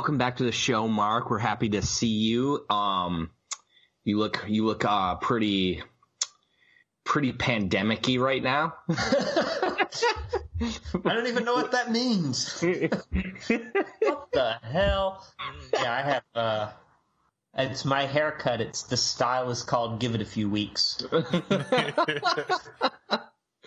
Welcome back to the show, Mark. We're happy to see you. Um, you look you look uh pretty pretty pandemic-y right now. I don't even know what that means. what the hell? Yeah, I have. uh It's my haircut. It's the style is called "Give It a Few Weeks."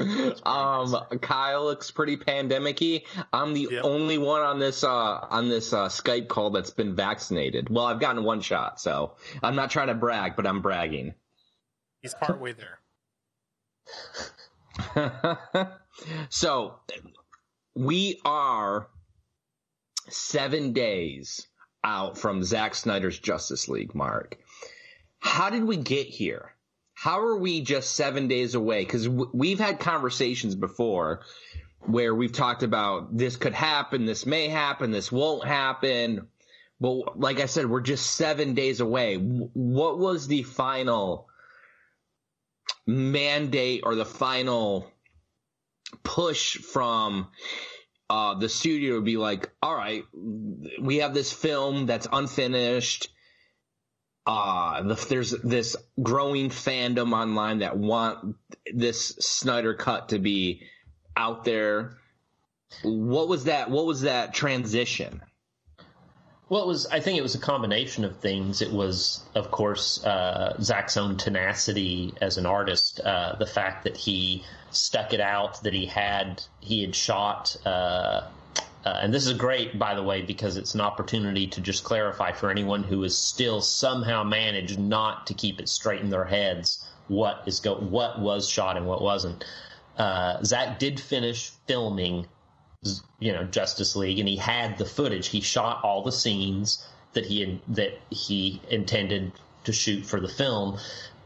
um, Kyle looks pretty pandemic-y. I'm the Yep. only one on this uh on this uh Skype call that's been vaccinated. Well, I've gotten one shot, so I'm not trying to brag, but I'm bragging. He's partway there. so we are seven days out from Zack Snyder's Justice League, Mark. How did we get here? How are we just seven days away? Because w- we've had conversations before where we've talked about this could happen, this may happen, this won't happen. But like I said, we're just seven days away. What was the final mandate or the final push from uh, the studio to be like, all right, we have this film that's unfinished. Uh, the, there's this growing fandom online that want this Snyder cut to be out there. What was that? What was that transition? Well, it was. I think it was a combination of things. It was, of course, uh, Zack's own tenacity as an artist. Uh, the fact that he stuck it out, that he had he had shot. Uh, uh, and this is great, by the way, because it's an opportunity to just clarify for anyone who has still somehow managed not to keep it straight in their heads what is go what was shot and what wasn't. Uh, Zack did finish filming you know Justice League, and he had the footage. He shot all the scenes that he that he intended to shoot for the film.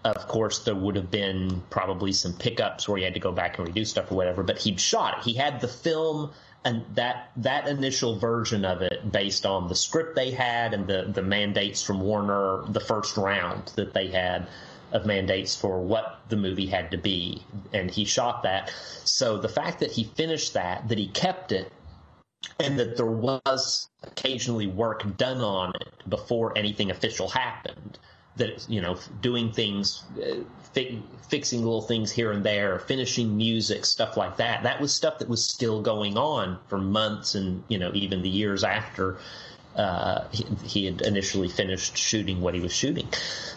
Of course, there would have been probably some pickups where he had to go back and redo stuff or whatever. But he'd shot it. He had the film and that that initial version of it, based on the script they had and the the mandates from Warner, the first round that they had of mandates for what the movie had to be, and he shot that. So the fact that he finished that, that he kept it, and that there was occasionally work done on it before anything official happened, that you know, doing things, uh, fi- fixing little things here and there, finishing music, stuff like that. That was stuff that was still going on for months, and you know, even the years after uh, he, he had initially finished shooting what he was shooting.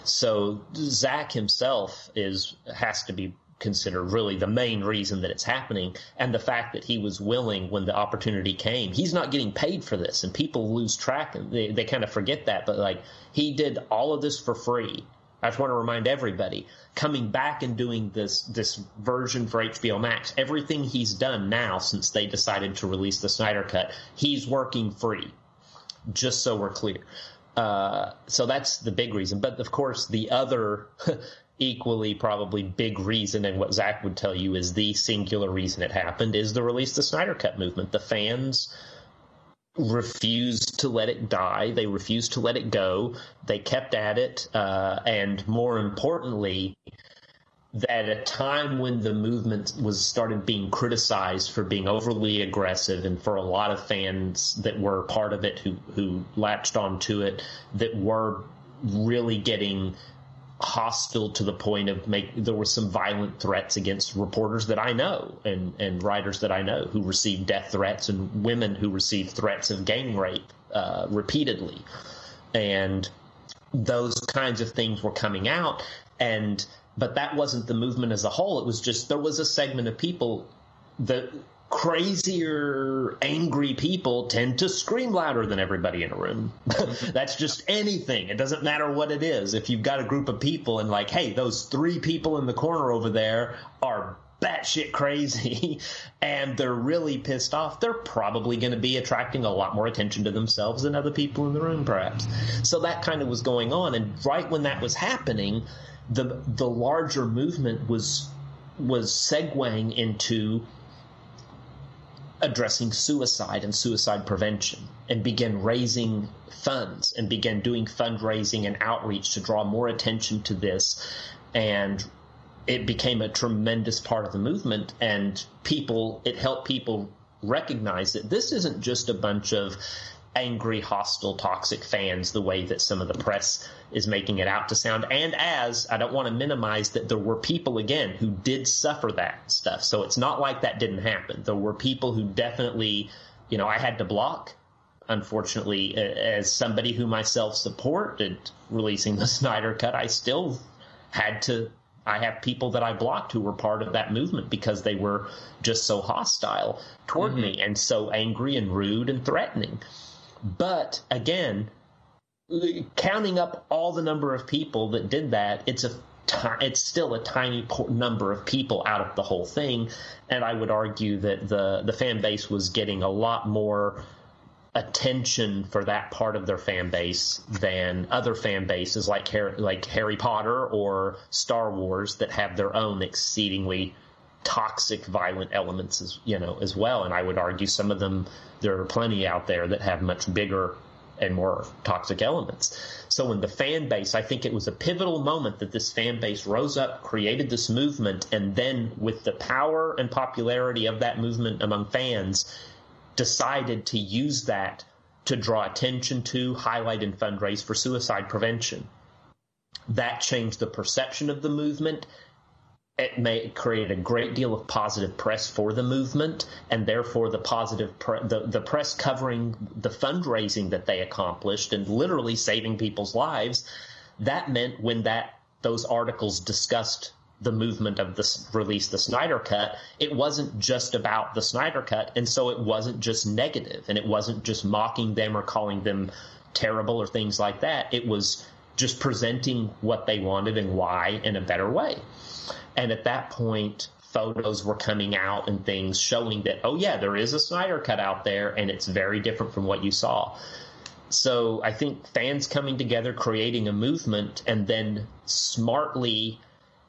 So Zack himself is has to be considered really the main reason that it's happening, and the fact that he was willing when the opportunity came. He's not getting paid for this, and people lose track and they, they kind of forget that. But like he did all of this for free. I just want to remind everybody coming back and doing this this version for HBO Max. Everything he's done now since they decided to release the Snyder Cut, he's working free just so we're clear. Uh, so that's the big reason. But of course, the other equally probably big reason, and what Zack would tell you is the singular reason it happened, is the release of the Snyder Cut movement. The fans refused to let it die. They refused to let it go. They kept at it. Uh, and more importantly, at a time when the movement was started being criticized for being overly aggressive and for a lot of fans that were part of it who who latched onto it that were really getting hostile to the point of make there were some violent threats against reporters that I know and and writers that I know who received death threats and women who received threats of gang rape uh, repeatedly. And those kinds of things were coming out. And but that wasn't the movement as a whole. It was just there was a segment of people that crazier angry people tend to scream louder than everybody in a room that's just anything it doesn't matter what it is if you've got a group of people and like hey those three people in the corner over there are batshit crazy and they're really pissed off, they're probably going to be attracting a lot more attention to themselves than other people in the room, perhaps. So that kind of was going on. And right when that was happening, the, the larger movement was, was segueing into addressing suicide and suicide prevention and began raising funds and began doing fundraising and outreach to draw more attention to this. And it became a tremendous part of the movement and people it helped people recognize that this isn't just a bunch of angry, hostile, toxic fans the way that some of the press is making it out to sound. And as I don't want to minimize that there were people again who did suffer that stuff. So it's not like that didn't happen. There were people who definitely, you know, I had to block. Unfortunately, as somebody who myself supported releasing the Snyder Cut, I still had to I have people that I blocked who were part of that movement because they were just so hostile toward mm-hmm. me and so angry and rude and threatening. But again, counting up all the number of people that did that, it's a it's still a tiny number of people out of the whole thing, and I would argue that the the fan base was getting a lot more attention for that part of their fan base than other fan bases like Harry, like Harry Potter or Star Wars that have their own exceedingly toxic, violent elements as you know as well. And I would argue some of them there are plenty out there that have much bigger and more toxic elements. So in the fan base, I think it was a pivotal moment that this fan base rose up, created this movement, and then with the power and popularity of that movement among fans, decided to use that to draw attention to, highlight, and fundraise for suicide prevention. That changed the perception of the movement. It may create a great deal of positive press for the movement, and therefore the positive pre- the, the press covering the fundraising that they accomplished and literally saving people's lives. That meant when that those articles discussed the movement of the release the Snyder Cut, it wasn't just about the Snyder Cut, and so it wasn't just negative, and it wasn't just mocking them or calling them terrible or things like that. It was just presenting what they wanted and why in a better way. And at that point, photos were coming out and things showing that, oh yeah, there is a Snyder Cut out there, and it's very different from what you saw. So I think fans coming together, creating a movement, and then smartly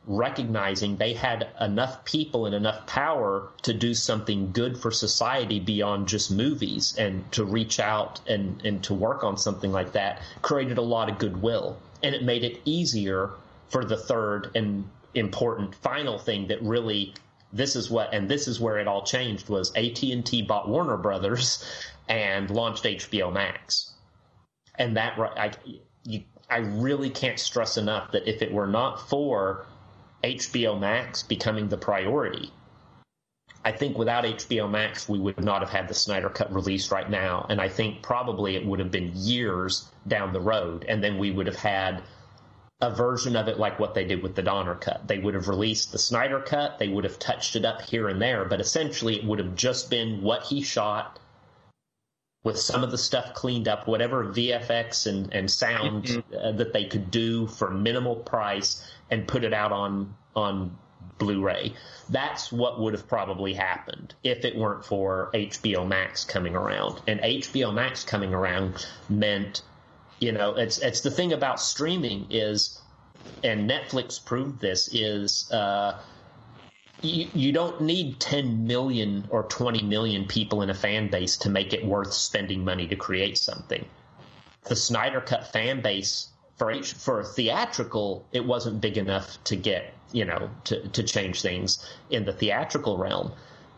recognizing they had enough people and enough power to do something good for society beyond just movies and to reach out and, and to work on something like that created a lot of goodwill. And it made it easier for the third and important final thing that really this is what and this is where it all changed was AT&T bought Warner Brothers and launched HBO Max. And that I you, I really can't stress enough that if it were not for HBO Max becoming the priority. I think without HBO Max, we would not have had the Snyder Cut released right now. And I think probably it would have been years down the road. And then we would have had a version of it like what they did with the Donner Cut. They would have released the Snyder Cut, they would have touched it up here and there, but essentially it would have just been what he shot with some of the stuff cleaned up, whatever VFX and, and sound mm-hmm. uh, that they could do for minimal price and put it out on on Blu-ray. That's what would have probably happened if it weren't for HBO Max coming around. And HBO Max coming around meant, you know, it's it's the thing about streaming is, and Netflix proved this is. Uh, you, you don't need 10 million or 20 million people in a fan base to make it worth spending money to create something. The Snyder Cut fan base for each, for theatrical, it wasn't big enough to get you know to to change things in the theatrical realm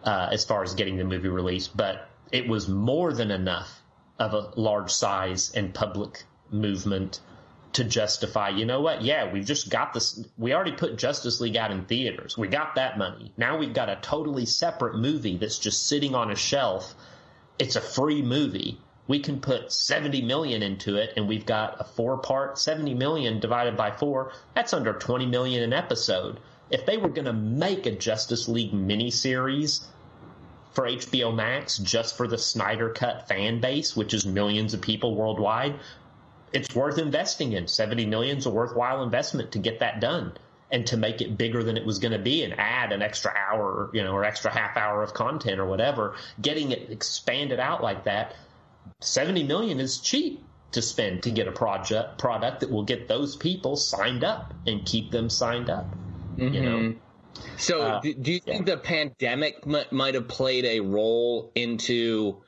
uh, as far as getting the movie released, but it was more than enough of a large size and public movement to justify, you know what? Yeah, we've just got this. We already put Justice League out in theaters. We got that money. Now we've got a totally separate movie that's just sitting on a shelf. It's a free movie we can put 70 million into it and we've got a four part 70 million divided by four that's under 20 million an episode if they were going to make a justice league miniseries for hbo max just for the snyder cut fan base which is millions of people worldwide it's worth investing in. 70 million is a worthwhile investment to get that done and to make it bigger than it was going to be and add an extra hour, you know, or extra half hour of content or whatever, getting it expanded out like that, 70 million is cheap to spend to get a project product that will get those people signed up and keep them signed up. You know, So, Uh, do, you think the pandemic m- might have played a role into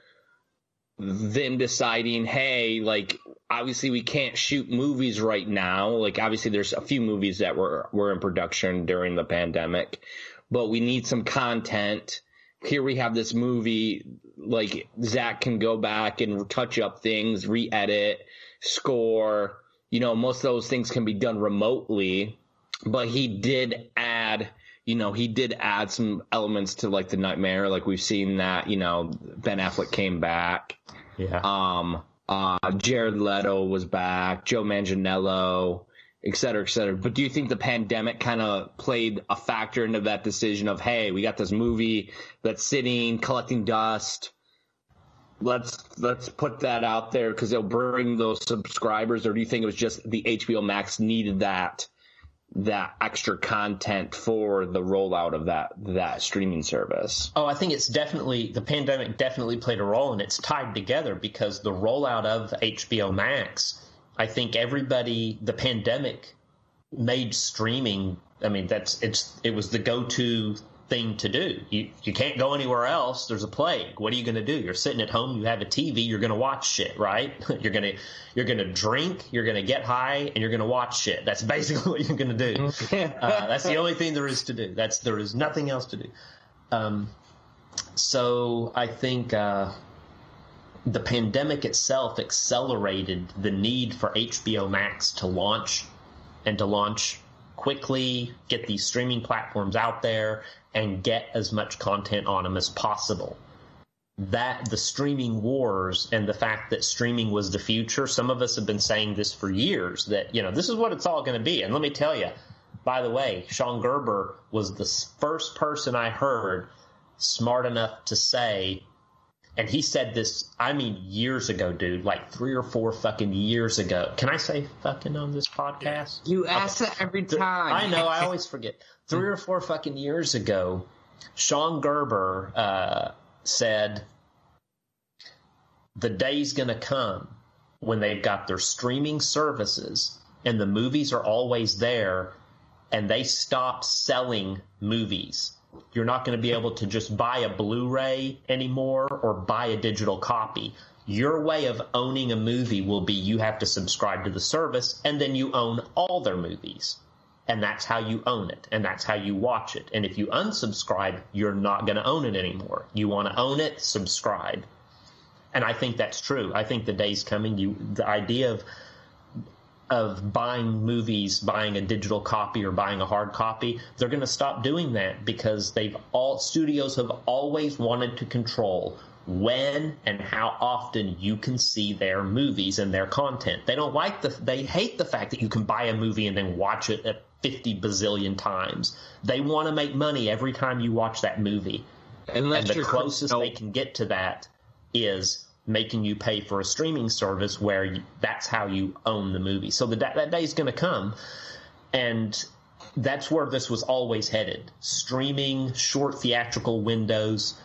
them deciding, hey, like, obviously we can't shoot movies right now. Like, obviously there's a few movies that were, were in production during the pandemic, but we need some content. Here we have this movie, like, Zack can go back and touch up things, re-edit, score. You know, most of those things can be done remotely but he did add you know he did add some elements to like the Knightmare. Like we've seen that you know ben affleck came back. Yeah. um uh jared leto was back joe manganiello et cetera et cetera. But do you think the pandemic kind of played a factor into that decision of hey we got this movie that's sitting collecting dust let's let's put that out there because it'll bring those subscribers or do you think it was just the hbo max needed that that extra content for the rollout of that that streaming service. Oh, I think it's definitely the pandemic definitely played a role, and it's tied together because the rollout of HBO Max. I think everybody, the pandemic, made streaming. I mean, that's it's it was the go-to thing to do. You you can't go anywhere else. There's a plague. What are you going to do? You're sitting at home. You have a TV. You're going to watch shit, right? you're gonna you're gonna drink. You're gonna get high, and you're gonna watch shit. That's basically what you're gonna do. uh, that's the only thing there is to do. That's there is nothing else to do. Um, so I think uh, the pandemic itself accelerated the need for HBO Max to launch and to launch quickly, get these streaming platforms out there, and get as much content on them as possible. That the streaming wars and the fact that streaming was the future, some of us have been saying this for years that, you know, this is what it's all going to be. And let me tell you, by the way, Sean Gerber was the first person I heard smart enough to say, and he said this, I mean, years ago, dude, like three or four fucking years ago. Can I say fucking on this podcast? You ask that every time. I know, I always forget. Three or four fucking years ago, Sean Gerber uh, said, the day's going to come when they've got their streaming services and the movies are always there and they stop selling movies. You're not going to be able to just buy a Blu-ray anymore or buy a digital copy. Your way of owning a movie will be you have to subscribe to the service and then you own all their movies. And that's how you own it and that's how you watch it. And if you unsubscribe, you're not going to own it anymore. You want to own it, subscribe. And I think that's true. I think the day's coming. You, the idea of of buying movies, buying a digital copy or buying a hard copy, they're going to stop doing that because they've all studios have always wanted to control when and how often you can see their movies and their content. They don't like the they hate the fact that you can buy a movie and then watch it at 50 bazillion times. They want to make money every time you watch that movie. Unless and the closest no, they can get to that is making you pay for a streaming service where you, that's how you own the movie. So the, that day is going to come, and that's where this was always headed. Streaming, short theatrical windows,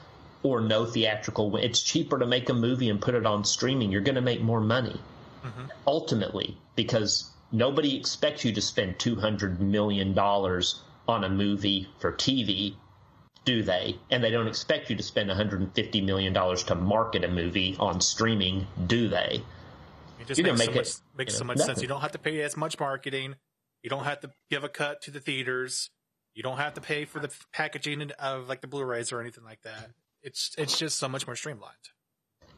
or no theatrical. It's cheaper to make a movie and put it on streaming. You're going to make more money mm-hmm. ultimately because nobody expects you to spend two hundred million dollars on a movie for TV do they? And they don't expect you to spend $150 million to market a movie on streaming, do they? It just You're makes make so it, much, makes you so know, much sense. You don't have to pay as much marketing. You don't have to give a cut to the theaters. You don't have to pay for the packaging of like the Blu-rays or anything like that. It's it's just so much more streamlined.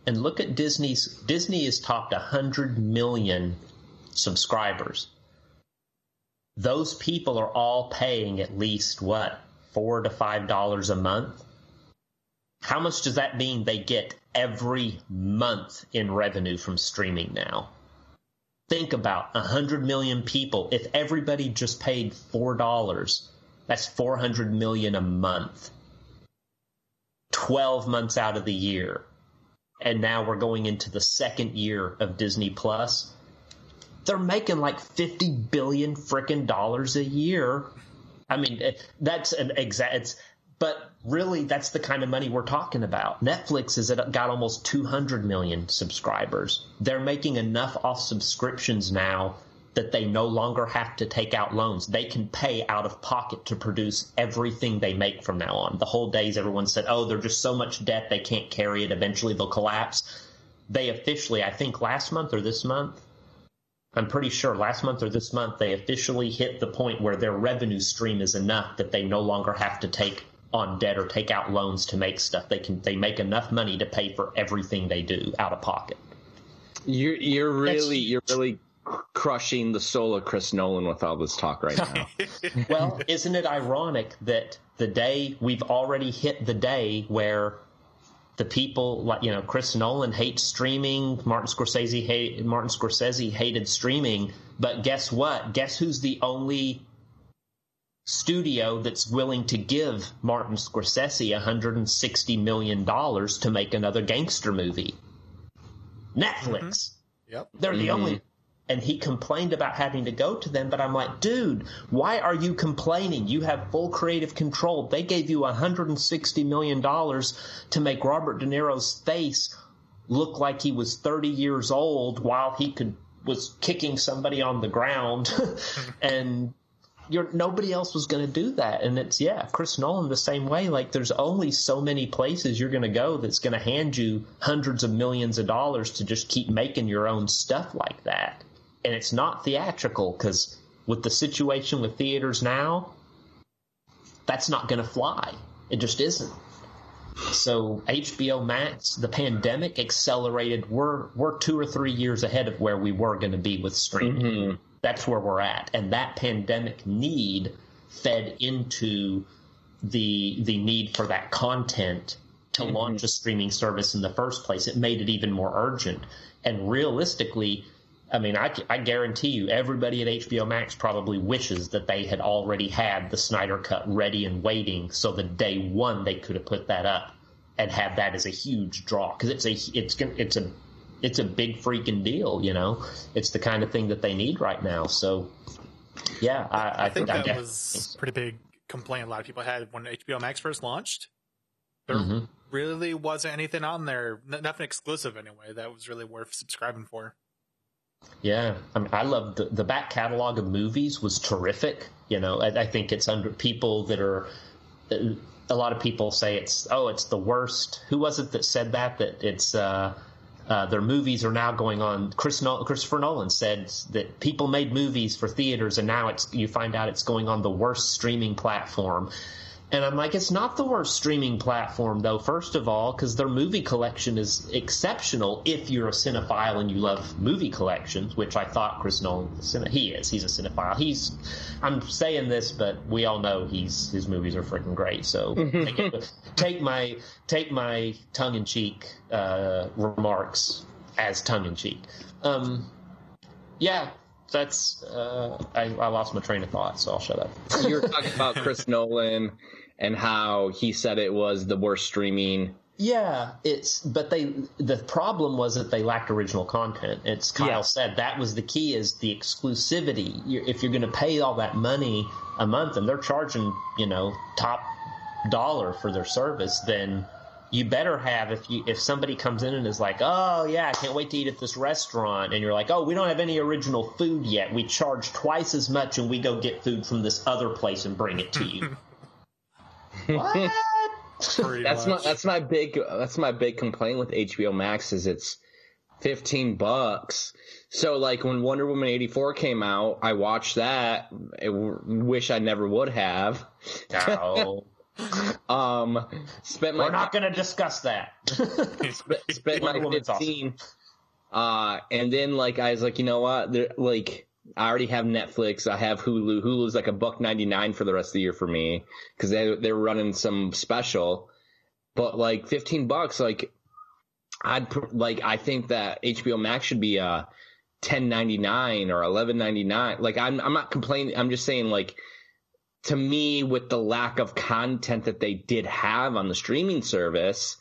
And look at Disney's. Disney has topped 100 million subscribers. Those people are all paying at least what? Four to five dollars a month? How much does that mean they get every month in revenue from streaming now? Think about 100 million people. If everybody just paid $4, that's 400 million a month. 12 months out of the year. And now we're going into the second year of Disney Plus. They're making like 50 billion frickin' dollars a year I mean, that's an exact. But really that's the kind of money we're talking about. Netflix has got almost 200 million subscribers. They're making enough off subscriptions now that they no longer have to take out loans. They can pay out of pocket to produce everything they make from now on. The whole days everyone said, "Oh, they're just so much debt they can't carry it. Eventually they'll collapse." They officially, I think last month or this month, I'm pretty sure last month or this month they officially hit the point where their revenue stream is enough that they no longer have to take on debt or take out loans to make stuff. They can they make enough money to pay for everything they do out of pocket. You're you're really huge. you're really crushing the soul of Chris Nolan with all this talk right now. Well, isn't it ironic that the day we've already hit the day where the people like you know Chris Nolan hates streaming, Martin Scorsese hate, Martin Scorsese hated streaming, but guess what? Guess who's the only studio that's willing to give Martin Scorsese 160 million dollars to make another gangster movie? Netflix. Yep. They're the Mhm. only. And he complained about having to go to them, but I'm like, dude, why are you complaining? You have full creative control. They gave you 160 million dollars to make Robert De Niro's face look like he was 30 years old while he could was kicking somebody on the ground, and you're nobody else was going to do that. And it's yeah, Chris Nolan the same way. Like there's only so many places you're going to go that's going to hand you hundreds of millions of dollars to just keep making your own stuff like that. And it's not theatrical because with the situation with theaters now, that's not going to fly. It just isn't. So HBO Max, the pandemic accelerated. We're we're two or three years ahead of where we were going to be with streaming Mhm. that's where we're at and that pandemic need fed into the the need for that content to launch a streaming service in the first place it made it even more urgent and realistically i mean I, I guarantee you everybody at hbo max probably wishes that they had already had the snyder cut ready and waiting so the day one they could have put that up and had that as a huge draw because it's a it's it's a it's a big freaking deal, you know. It's the kind of thing that they need right now. So, yeah, I, I, I think I that definitely- was pretty big complaint a lot of people had when HBO Max first launched. There Mhm. really wasn't anything on there, nothing exclusive anyway, that was really worth subscribing for. Yeah, I mean, I love the, the back catalog of movies was terrific. You know, I, I think it's under people that are. A lot of people say it's oh, it's the worst. Who was it that said that? That it's uh, uh, their movies are now going on. Chris Nol- Christopher Nolan said that people made movies for theaters, and now it's you find out it's going on the worst streaming platform. And I'm like, it's not the worst streaming platform, though, first of all, because their movie collection is exceptional if you're a cinephile and you love movie collections, which I thought Chris Nolan, was he is. He's a cinephile. He's, I'm saying this, but we all know he's, his movies are freaking great. So take, it- take my, take my tongue in cheek, uh, remarks as tongue in cheek. Um, yeah, that's, uh, I, I lost my train of thought, so I'll shut up. you were talking about Chris Nolan and how he said it was the worst streaming. Yeah, it's but they the problem was that they lacked original content. It's Kyle Yeah. said that was the key is the exclusivity. you if you're going to pay all that money a month and they're charging you know top dollar for their service, then you better have if you if somebody comes in and is like, oh yeah, I can't wait to eat at this restaurant, and you're like, oh we don't have any original food yet. We charge twice as much and we go get food from this other place and bring it to you. what? Pretty That's my that's my big that's my big complaint with HBO Max is it's fifteen bucks. So like when Wonder Woman eighty four came out, I watched that. I w- wish I never would have. No. Um, spent my We're not going to discuss that. spent, spent my Wonder Woman's awesome. fifteen. Uh, and then like I was like, you know what? There, like I already have Netflix. I have Hulu. Hulu's like a buck ninety nine for the rest of the year for me because they they're running some special. But like fifteen bucks, like I'd like I think that HBO Max should be uh ten ninety nine or eleven ninety nine. Like I'm I'm not complaining. I'm just saying like to me with the lack of content that they did have on the streaming service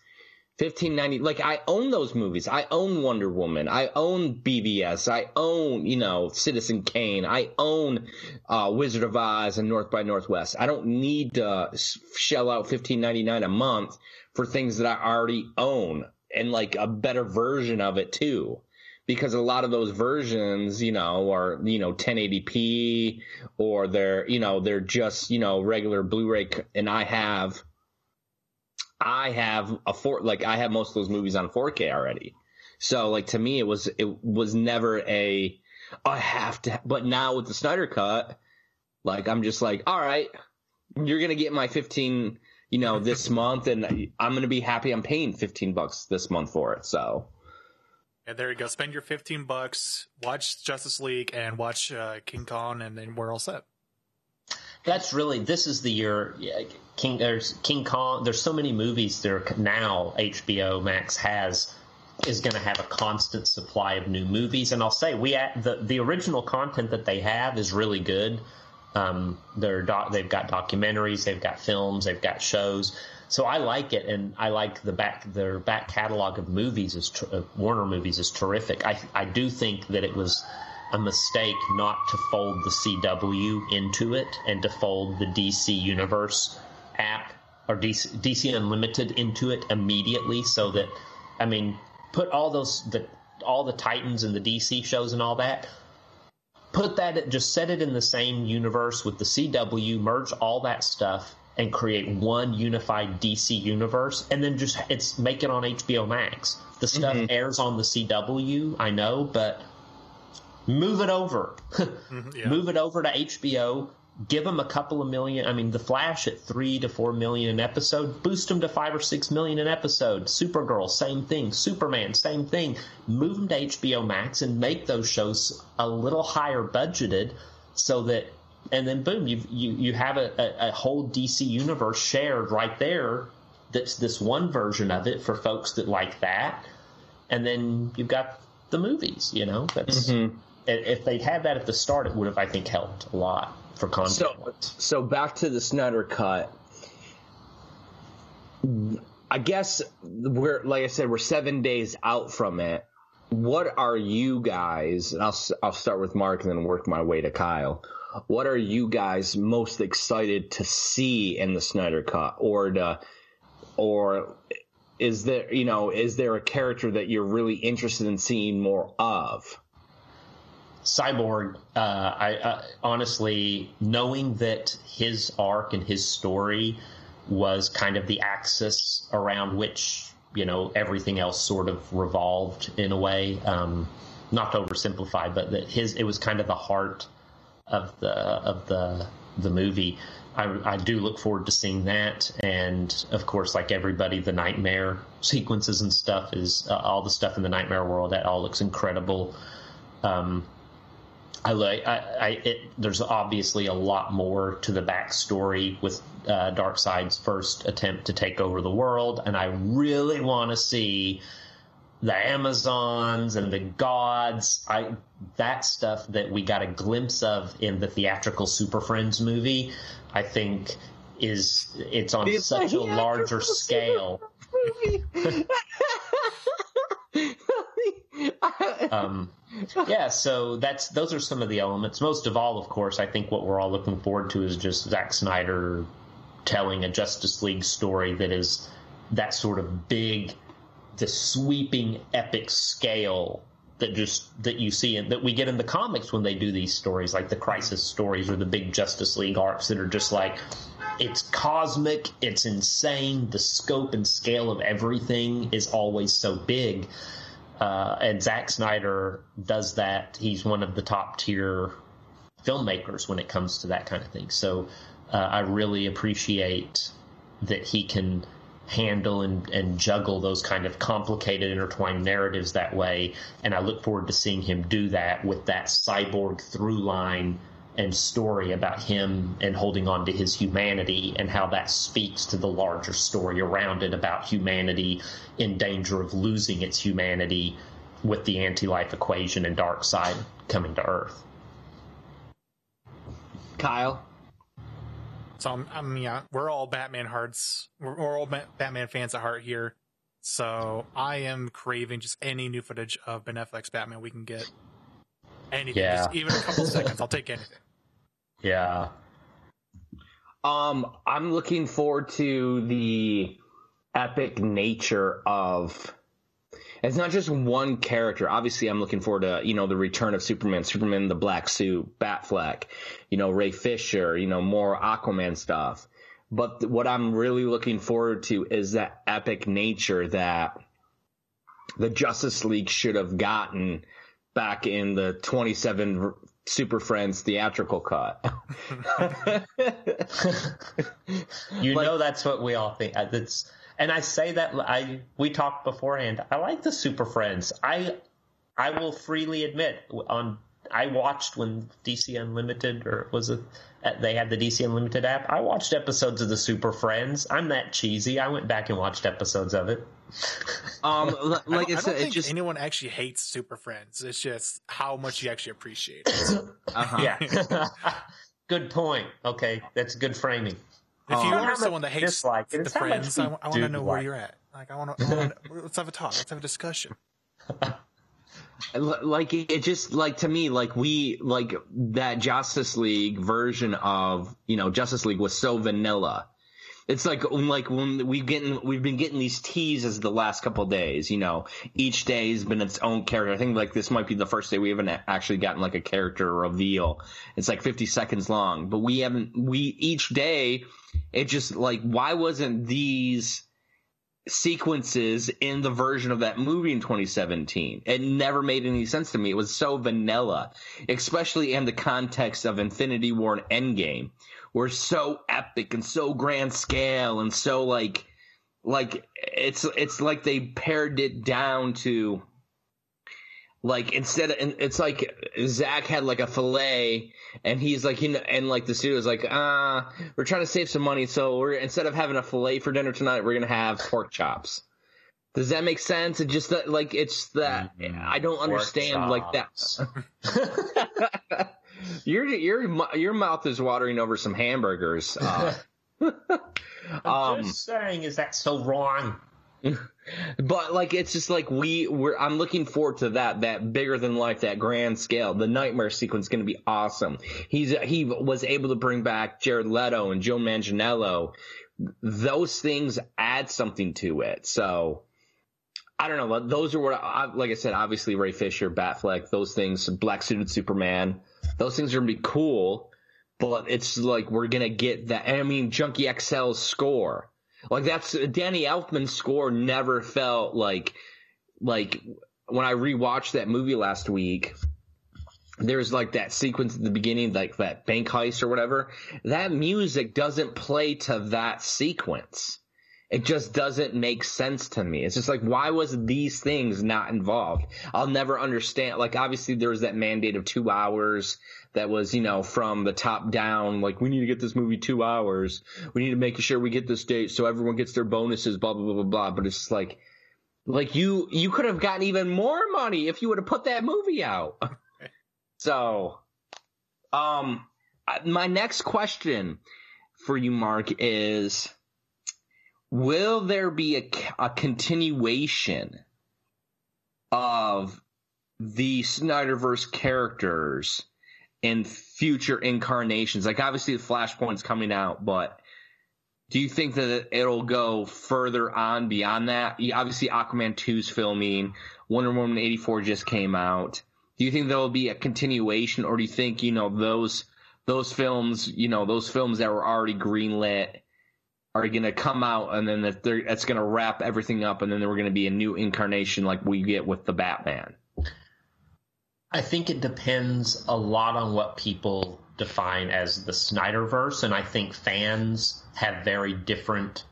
fifteen ninety. Like I own those movies. I own Wonder Woman. I own BvS I own you know Citizen Kane. I own uh, Wizard of Oz and North by Northwest. I don't need to shell out fifteen ninety nine a month for things that I already own and like a better version of it too. Because a lot of those versions, you know, are you know 1080p or they're you know they're just you know regular Blu-ray, and I have I have a four like I have most of those movies on 4K already. So like to me it was it was never a I have to but now with the Snyder cut like I'm just like all right you're going to get my 15 you know this month and I'm going to be happy I'm paying 15 bucks this month for it. So And there you go. Spend your 15 bucks, watch Justice League, and watch uh, King Kong, and then we're all set. That's really this is the year. King there's King Kong. There's so many movies there now. HBO Max has is going to have a constant supply of new movies, and I'll say we the the original content that they have is really good. Um, they're doc, they've got documentaries, they've got films, they've got shows. So I like it, and I like the back their back catalog of movies is Warner movies is terrific. I I do think that it was a mistake not to fold the CW into it and to fold the DC Universe app or DC, DC Unlimited into it immediately, so that I mean, put all those the all the Titans and the DC shows and all that put that just set it in the same universe with the CW, merge all that stuff and create one unified DC universe and then just it's make it on HBO Max. The stuff mm-hmm. airs on the CW, I know, but move it over. Mm-hmm, yeah. Move it over to HBO. Give them a couple of million. I mean, The Flash at three to four million an episode. Boost them to five or six million an episode. Supergirl, same thing. Superman, same thing. Move them to HBO Max and make those shows a little higher budgeted, so that, and then boom, you you you have a, a, a whole DC universe shared right there. That's this one version of it for folks that like that, and then you've got the movies. You know, that's i- if they'd had that at the start, it would have, I think, helped a lot for content. So, so back to the Snyder cut. I guess we're like I said, we're seven days out from it. What are you guys? And I'll I'll start with Mark and then work my way to Kyle. What are you guys most excited to see in the Snyder cut, or to, or is there you know is there a character that you're really interested in seeing more of? Cyborg, uh, I, I honestly knowing that his arc and his story was kind of the axis around which you know everything else sort of revolved in a way. Um, not to oversimplify, but that his it was kind of the heart of the of the the movie. I, I do look forward to seeing that, and of course, like everybody, the Knightmare sequences and stuff is uh, all the stuff in the Knightmare world. That all looks incredible. Um, I like. I, I it, there's obviously a lot more to the backstory with uh, Darkseid's first attempt to take over the world, and I really want to see the Amazons and the gods. I that stuff that we got a glimpse of in the theatrical Super Friends movie. I think is it's on It's such a larger scale. movie. Um, yeah, so that's those are some of the elements. Most of all, of course, I think what we're all looking forward to is just Zack Snyder telling a Justice League story that is that sort of big, the sweeping, epic scale that just that you see and that we get in the comics when they do these stories, like the Crisis stories or the big Justice League arcs that are just like it's cosmic, it's insane. The scope and scale of everything is always so big. Uh, and Zack Snyder does that. He's one of the top tier filmmakers when it comes to that kind of thing. So uh, I really appreciate that he can handle and, and juggle those kind of complicated intertwined narratives that way. And I look forward to seeing him do that with that cyborg through line and story about him and holding on to his humanity and how that speaks to the larger story around it about humanity in danger of losing its humanity with the anti-life equation and Darkseid coming to earth. Kyle. So I'm, I mean, yeah, we're all Batman hearts. We're, we're all Batman fans at heart here. So I am craving just any new footage of Ben Affleck's Batman we can get. Anything, Yeah. just even a couple seconds. I'll take anything. Yeah. Um, I'm looking forward to the epic nature of. It's not just one character. Obviously, I'm looking forward to you know the return of Superman, Superman in the black suit, Batfleck, you know Ray Fisher, you know more Aquaman stuff. But what I'm really looking forward to is that epic nature that the Justice League should have gotten back in the 27 Super Friends theatrical cut. You Like- know that's what we all think. Uh, That's and I say that I we talked beforehand. I like the Super Friends. I I will freely admit on I watched when DC Unlimited or was it uh, they had the DC Unlimited app. I watched episodes of the Super Friends. I'm that cheesy. I went back and watched episodes of it. Um, li- I like don't, I I said, don't it's think just anyone actually hates Super Friends. It's just how much you actually appreciate it. uh-huh. Yeah. good point. Okay, that's good framing. If you Um, are someone that hates dislike the it's how much Friends, I, we want to know where like you're at. Like, I want to. Let's have a talk. Let's have a discussion. Like it just like to me like we like that Justice League version of you know Justice League was so vanilla. It's like when like when we've getting we've been getting these teases the last couple days. You know, each day has been its own character. I think like this might be the first day we haven't actually gotten like a character reveal. It's like 50 seconds long, but we haven't. We each day it just like why wasn't these sequences in the version of that movie in 2017. It never made any sense to me. It was so vanilla, especially in the context of Infinity War and Endgame. Were so epic and so grand scale and so like like it's it's like they pared it down to like instead of and it's like Zack had like a fillet and he's like you know and like the studio's like uh we're trying to save some money so we're instead of having a fillet for dinner tonight we're gonna have pork chops. Does that make sense? It just that like it's that i don't understand like that. your your your mouth is watering over some hamburgers uh, I'm um just saying, is that so wrong? but like it's just like we we're I'm looking forward to that that bigger than life that grand scale. The Knightmare sequence is going to be awesome. He's he was able to bring back Jared Leto and Joe Manganiello. Those things add something to it. So I don't know. Those are what I, like I said obviously Ray Fisher Batfleck those things black suited Superman those things are to be cool but it's like we're to get that I mean Junkie XL's score like that's Danny Elfman's score never felt like like when I rewatched that movie last week. There's like that sequence at the beginning, like that bank heist or whatever. That music doesn't play to that sequence. It just doesn't make sense to me. It's just like, why was these things not involved? I'll never understand. Like, obviously there was that mandate of two hours that was, you know, from the top down. Like, we need to get this movie two hours. We need to make sure we get this date so everyone gets their bonuses, blah, blah, blah, blah, blah. But it's like, like you, you could have gotten even more money if you would have put that movie out. so, um, my next question for you, Mark, is, will there be a, a continuation of the Snyderverse characters in future incarnations? Like obviously the Flashpoint's coming out, but do you think that it'll go further on beyond that? Obviously Aquaman 2's filming, Wonder Woman 84 just came out. Do you think there'll be a continuation or do you think, you know, those those films, you know, those films that were already greenlit are going to come out and then that that's going to wrap everything up and then we're going to be a new incarnation like we get with the Batman. I think it depends a lot on what people define as the Snyderverse, and I think fans have very different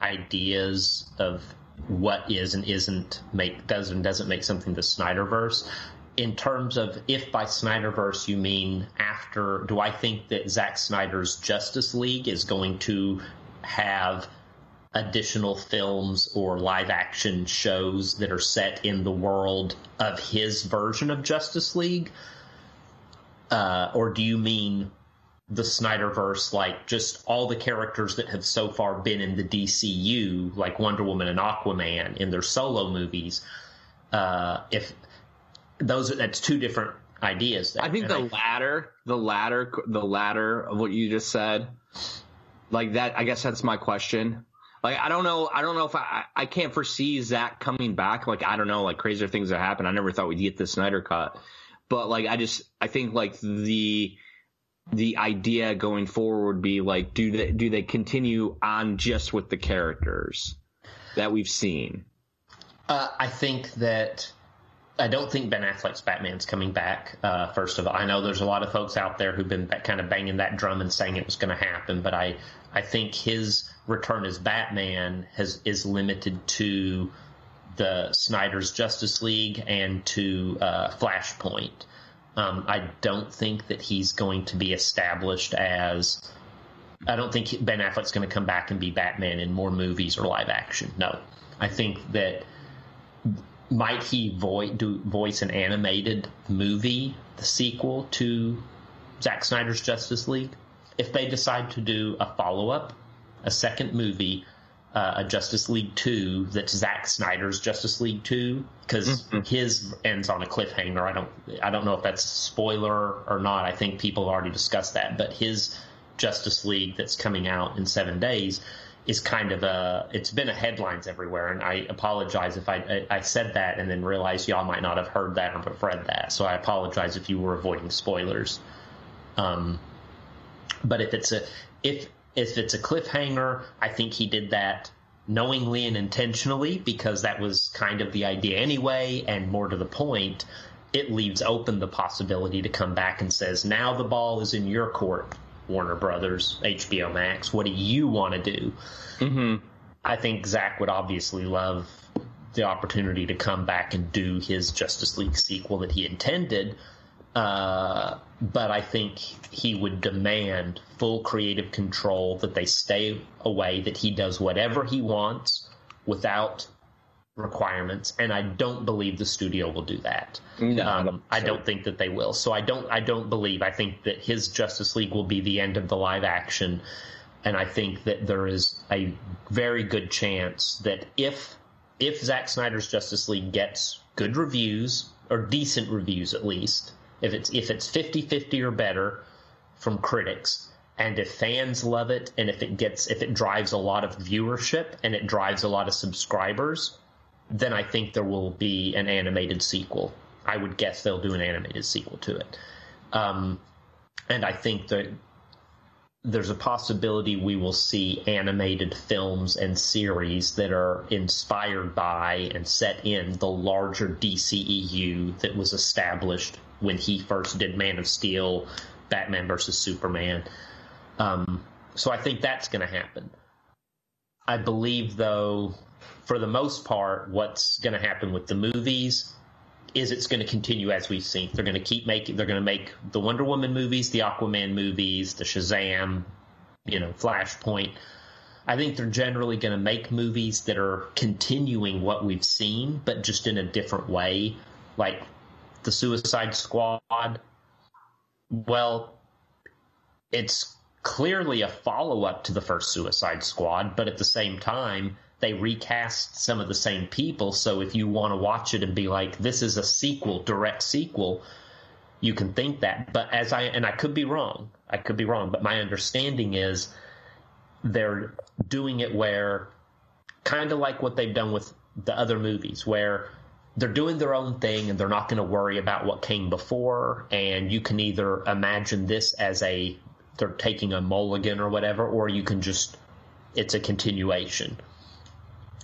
ideas of what is and isn't make does and doesn't make something the Snyderverse. In terms of if by Snyderverse you mean after, do I think that Zack Snyder's Justice League is going to have additional films or live action shows that are set in the world of his version of Justice League? Uh, or do you mean the Snyderverse, like just all the characters that have so far been in the DCU, like Wonder Woman and Aquaman in their solo movies. Uh, if those, that's two different ideas. There. I think And the latter, the latter, the latter of what you just said, like that. I guess that's my question. Like I don't know. I don't know if I I can't foresee Zack coming back. Like I don't know. Like crazier things that happen. I never thought we'd get the Snyder cut, but like I just I think like the the idea going forward would be like do they do they continue on just with the characters that we've seen? Uh, I think that I don't think Ben Affleck's Batman's coming back. Uh, first of all, I know there's a lot of folks out there who've been kind of banging that drum and saying it was going to happen, but I I think his return as Batman has is limited to the Snyder's Justice League and to uh, Flashpoint. Um, I don't think that he's going to be established as. I don't think Ben Affleck's going to come back and be Batman in more movies or live action. No, I think that might he vo- do, voice an animated movie, the sequel to Zack Snyder's Justice League? If they decide to do a follow up, a second movie, uh, a Justice League 2 that's Zack Snyder's Justice League 2 because his ends on a cliffhanger. I don't I don't know if that's a spoiler or not. I think people have already discussed that, but his Justice League that's coming out in 7 days is kind of a it's been a headlines everywhere and I apologize if I I, said that and then realized y'all might not have heard that or read that. So I apologize if you were avoiding spoilers. Um but if it's a if if it's a cliffhanger, I think he did that knowingly and intentionally because that was kind of the idea anyway. And more to the point, it leaves open the possibility to come back and says, "Now the ball is in your court, Warner Brothers, HBO Max. What do you want to do?" Mm-hmm. I think Zack would obviously love the opportunity to come back and do his Justice League sequel that he intended. Uh, but I think he would demand full creative control, that they stay away, that he does whatever he wants without requirements. And I don't believe the studio will do that. No, um, I don't think that they will. So I don't. I don't believe. I think that his Justice League will be the end of the live action, and I think that there is a very good chance that if if Zack Snyder's Justice League gets good reviews or decent reviews at least, if it's if it's 50-50 or better from critics, and if fans love it, and if it gets if it drives a lot of viewership and it drives a lot of subscribers, then I think there will be an animated sequel. I would guess they'll do an animated sequel to it. Um, and I think that there's a possibility we will see animated films and series that are inspired by and set in the larger DCEU that was established when he first did Man of Steel, Batman versus Superman. Um, so I think that's going to happen. I believe, though, for the most part, what's going to happen with the movies is it's going to continue as we've seen. They're going to keep making. They're going to make the Wonder Woman movies, the Aquaman movies, the Shazam, you know, Flashpoint. I think they're generally going to make movies that are continuing what we've seen, but just in a different way. Like the Suicide Squad. Well, it's clearly a follow up to the first Suicide Squad, but at the same time, they recast some of the same people. So if you want to watch it and be like, this is a sequel, direct sequel, you can think that. But as I, and I could be wrong, I could be wrong, but my understanding is they're doing it where, kind of like what they've done with the other movies, where they're doing their own thing and they're not going to worry about what came before. And you can either imagine this as a, they're taking a mulligan or whatever, or you can just, it's a continuation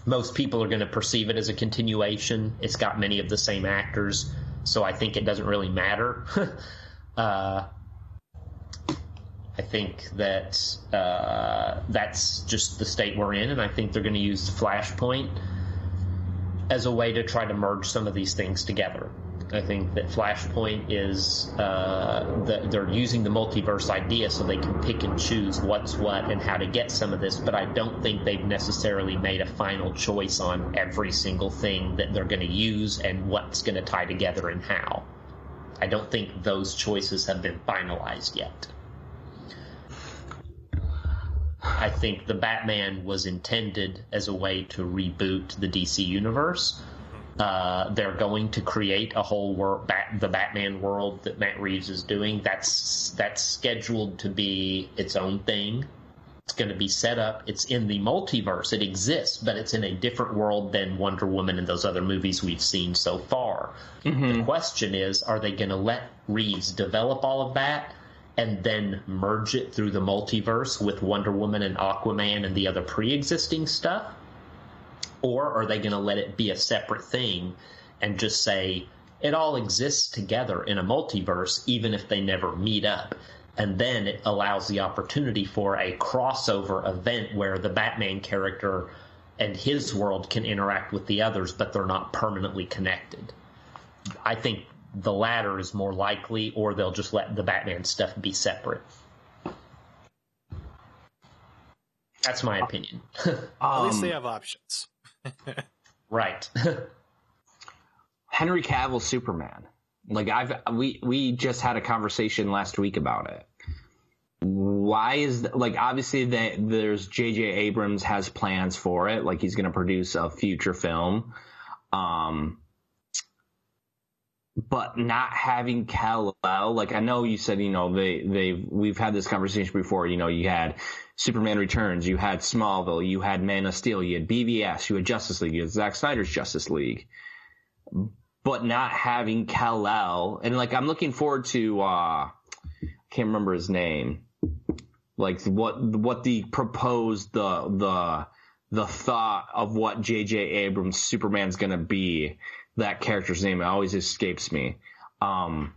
most people are going to perceive it as a continuation. It's got many of the same actors, so I think it doesn't really matter. uh, I think that uh, that's just the state we're in, and I think they're going to use Flashpoint as a way to try to merge some of these things together. I think that Flashpoint is uh, the, they're using the multiverse idea so they can pick and choose what's what and how to get some of this, but I don't think they've necessarily made a final choice on every single thing that they're going to use and what's going to tie together and how. I don't think those choices have been finalized yet. I think the Batman was intended as a way to reboot the DC universe. Uh, they're going to create a whole world, Bat, the Batman world that Matt Reeves is doing. That's that's scheduled to be its own thing. It's going to be set up. It's in the multiverse. It exists, but it's in a different world than Wonder Woman and those other movies we've seen so far. The question is, are they going to let Reeves develop all of that and then merge it through the multiverse with Wonder Woman and Aquaman and the other pre-existing stuff? Or are they going to let it be a separate thing and just say it all exists together in a multiverse, even if they never meet up? And then it allows the opportunity for a crossover event where the Batman character and his world can interact with the others, but they're not permanently connected. I think the latter is more likely, or they'll just let the Batman stuff be separate. That's my opinion. At least Um, they have options. Right. Henry Cavill Superman. Like I've we we just had a conversation last week about it. Why is like obviously that there's J.J. Abrams has plans for it. Like he's going to produce a future film. Um, but not having Kal-El, like I know you said, you know, they they we've had this conversation before. You know, you had Superman Returns, you had Smallville, you had Man of Steel, you had BVS, you had Justice League, you had Zack Snyder's Justice League but not having Kal-El, and like I'm looking forward to uh I can't remember his name. Like what what the proposed the the the thought of what J.J. Abrams Superman's gonna be. That character's name it always escapes me. Um,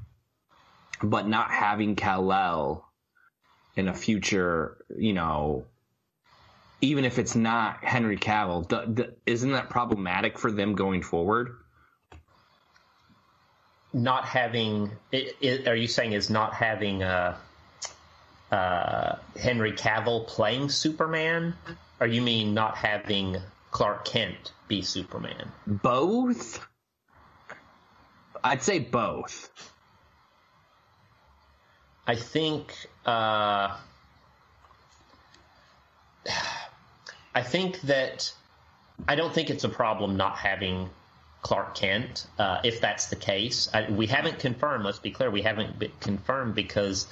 but not having Kal-El in a future, you know, even if it's not Henry Cavill, th- th- isn't that problematic for them going forward? not having it, it, are you saying is not having uh, uh, Henry Cavill playing Superman, or you mean not having Clark Kent be Superman? Both? I'd say both. I think uh, I think that I don't think it's a problem not having Clark Kent. Uh, if that's the case, I, we haven't confirmed. Let's be clear, we haven't confirmed because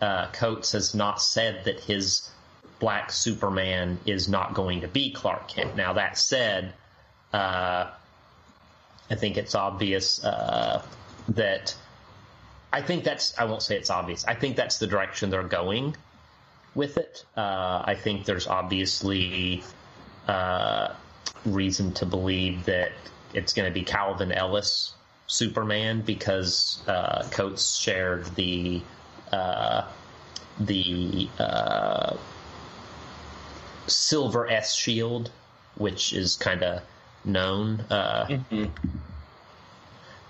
uh, Coates has not said that his Black Superman is not going to be Clark Kent. Now that said, uh, I think it's obvious uh, that I think that's I won't say it's obvious. I think that's the direction they're going with it. Uh, I think there's obviously uh, reason to believe that it's going to be Calvin Ellis Superman because uh, Coates shared the uh, the uh, silver S shield, which is kind of known. Uh,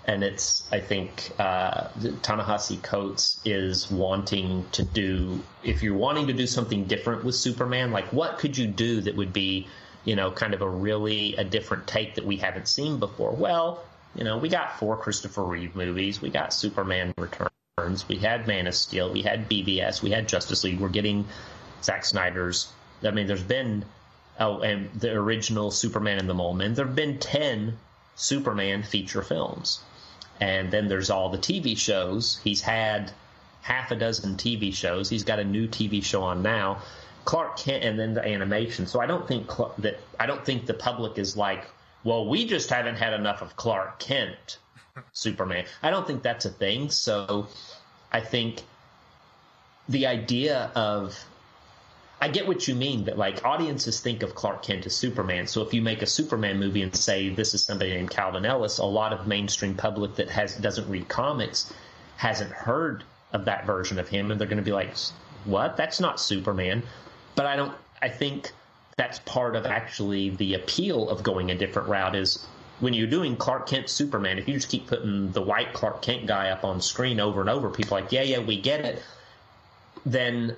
and it's I think uh, Ta-Nehisi Coates is wanting to do if you're wanting to do something different with Superman, like what could you do that would be you know kind of a really a different take that we haven't seen before? Well, you know we got four Christopher Reeve movies, we got Superman Returns, we had Man of Steel, we had BvS. we had Justice League, we're getting Zack Snyder's. I mean, there's been oh, and the original Superman and the Mole. There have been ten Superman feature films. And then there's all the TV shows. He's had half a dozen TV shows. He's got a new TV show on now. Clark Kent, and then the animation. So I don't think that I don't think the public is like, well, we just haven't had enough of Clark Kent, Superman. I don't think that's a thing. So I think the idea of I get what you mean, but like audiences think of Clark Kent as Superman. So if you make a Superman movie and say this is somebody named Calvin Ellis, a lot of mainstream public that has doesn't read comics hasn't heard of that version of him, and they're going to be like, "What? That's not Superman." But I don't. I think that's part of actually the appeal of going a different route is when you're doing Clark Kent Superman. If you just keep putting the white Clark Kent guy up on screen over and over, people are like, "Yeah, yeah, we get it." Then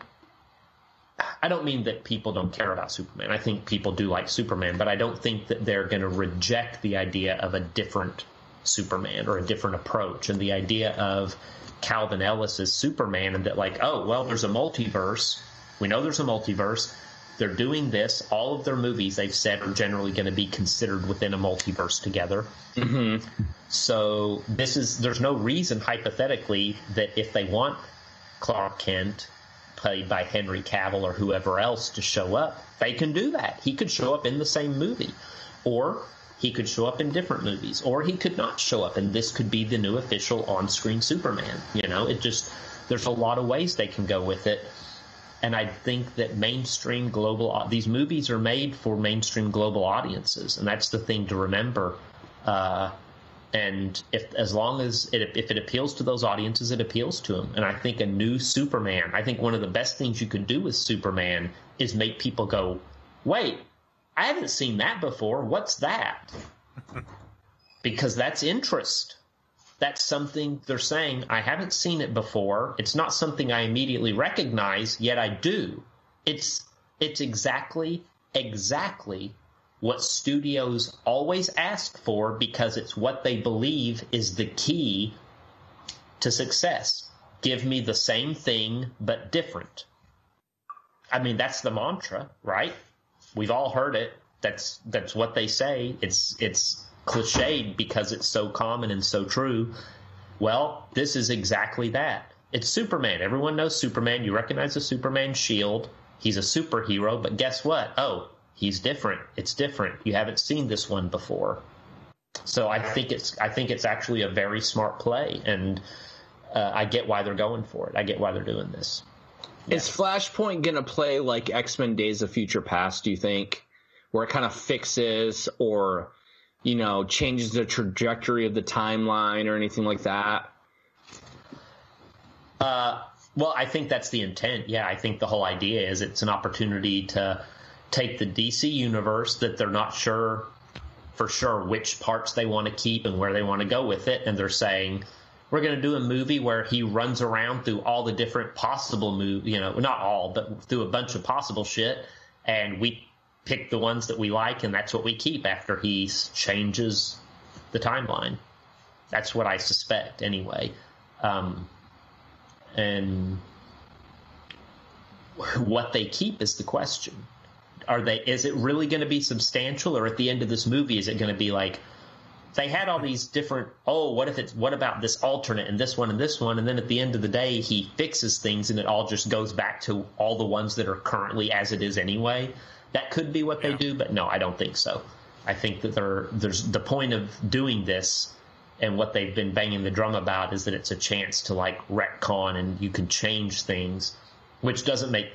I don't mean that people don't care about Superman. I think people do like Superman, but I don't think that they're going to reject the idea of a different Superman or a different approach and the idea of Calvin Ellis as Superman and that like, oh, well, there's a multiverse. We know there's a multiverse. They're doing this. All of their movies, they've said, are generally going to be considered within a multiverse together. Mm-hmm. So this is there's no reason hypothetically that if they want Clark Kent played by Henry Cavill or whoever else to show up, they can do that. He could show up in the same movie, or he could show up in different movies, or he could not show up, and this could be the new official on-screen Superman. You know, it just there's a lot of ways they can go with it and I think that mainstream global these movies are made for mainstream global audiences, and that's the thing to remember. Uh, and if as long as it if it appeals to those audiences, it appeals to them. And I think a new Superman. I think one of the best things you could do with Superman is make people go, "Wait, I haven't seen that before. What's that?" because that's interest that's something they're saying, I haven't seen it before. It's not something I immediately recognize, yet I do. It's it's exactly exactly what studios always ask for because it's what they believe is the key to success. Give me the same thing but different. I mean, that's the mantra, right? We've all heard it. That's that's what they say. It's it's cliched because it's so common and so true. Well, this is exactly that. It's Superman. Everyone knows Superman. You recognize the Superman shield. He's a superhero, but guess what? Oh, he's different. It's different. You haven't seen this one before. So I think it's I think it's actually a very smart play, and uh, I get why they're going for it. I get why they're doing this. Yeah. Is Flashpoint going to play like X Men Days of Future Past? Do you think, where it kind of fixes or you know, changes the trajectory of the timeline or anything like that? Uh, well, I think that's the intent. Yeah, I think the whole idea is it's an opportunity to take the DC universe that they're not sure for sure which parts they want to keep and where they want to go with it, and they're saying we're going to do a movie where he runs around through all the different possible move, you know, not all, but through a bunch of possible shit, and we pick the ones that we like, and that's what we keep after he changes the timeline. That's what I suspect, anyway. Um, and what they keep is the question. Are they? Is it really going to be substantial, or at the end of this movie, is it going to be like they had all these different? Oh, what if it's? What about this alternate and this one and this one? And then at the end of the day, he fixes things, and it all just goes back to all the ones that are currently as it is anyway. That could be what they do, but no, I don't think so. I think that there, there's the point of doing this and what they've been banging the drum about is that it's a chance to like retcon and you can change things, which doesn't make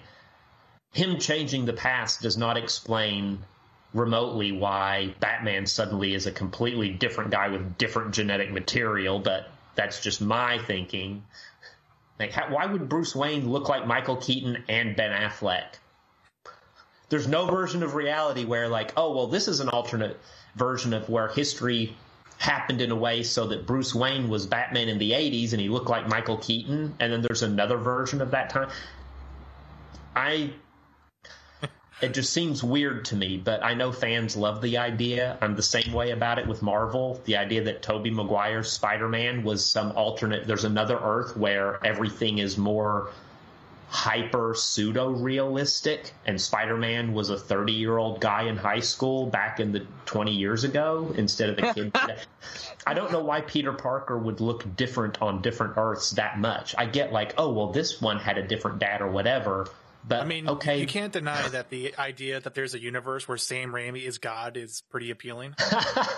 him changing the past does not explain remotely why Batman suddenly is a completely different guy with different genetic material, but that's just my thinking. Like, how, why would Bruce Wayne look like Michael Keaton and Ben Affleck? there's no version of reality where like, oh well, this is an alternate version of where history happened in a way so that Bruce Wayne was Batman in the 80s and he looked like Michael Keaton, and then there's another version of that time. I. It just seems weird to me, but I know fans love the idea. I'm the same way about it with Marvel. The idea that Tobey Maguire's Spider Man was some alternate, there's another Earth where everything is more hyper pseudo realistic and Spider-Man was a 30 year old guy in high school back in the 20 years ago instead of the kid I don't know why Peter Parker would look different on different Earths that much. I get like, oh, well, this one had a different dad or whatever. But I mean, okay. you can't deny that the idea that there's a universe where Sam Raimi is God is pretty appealing.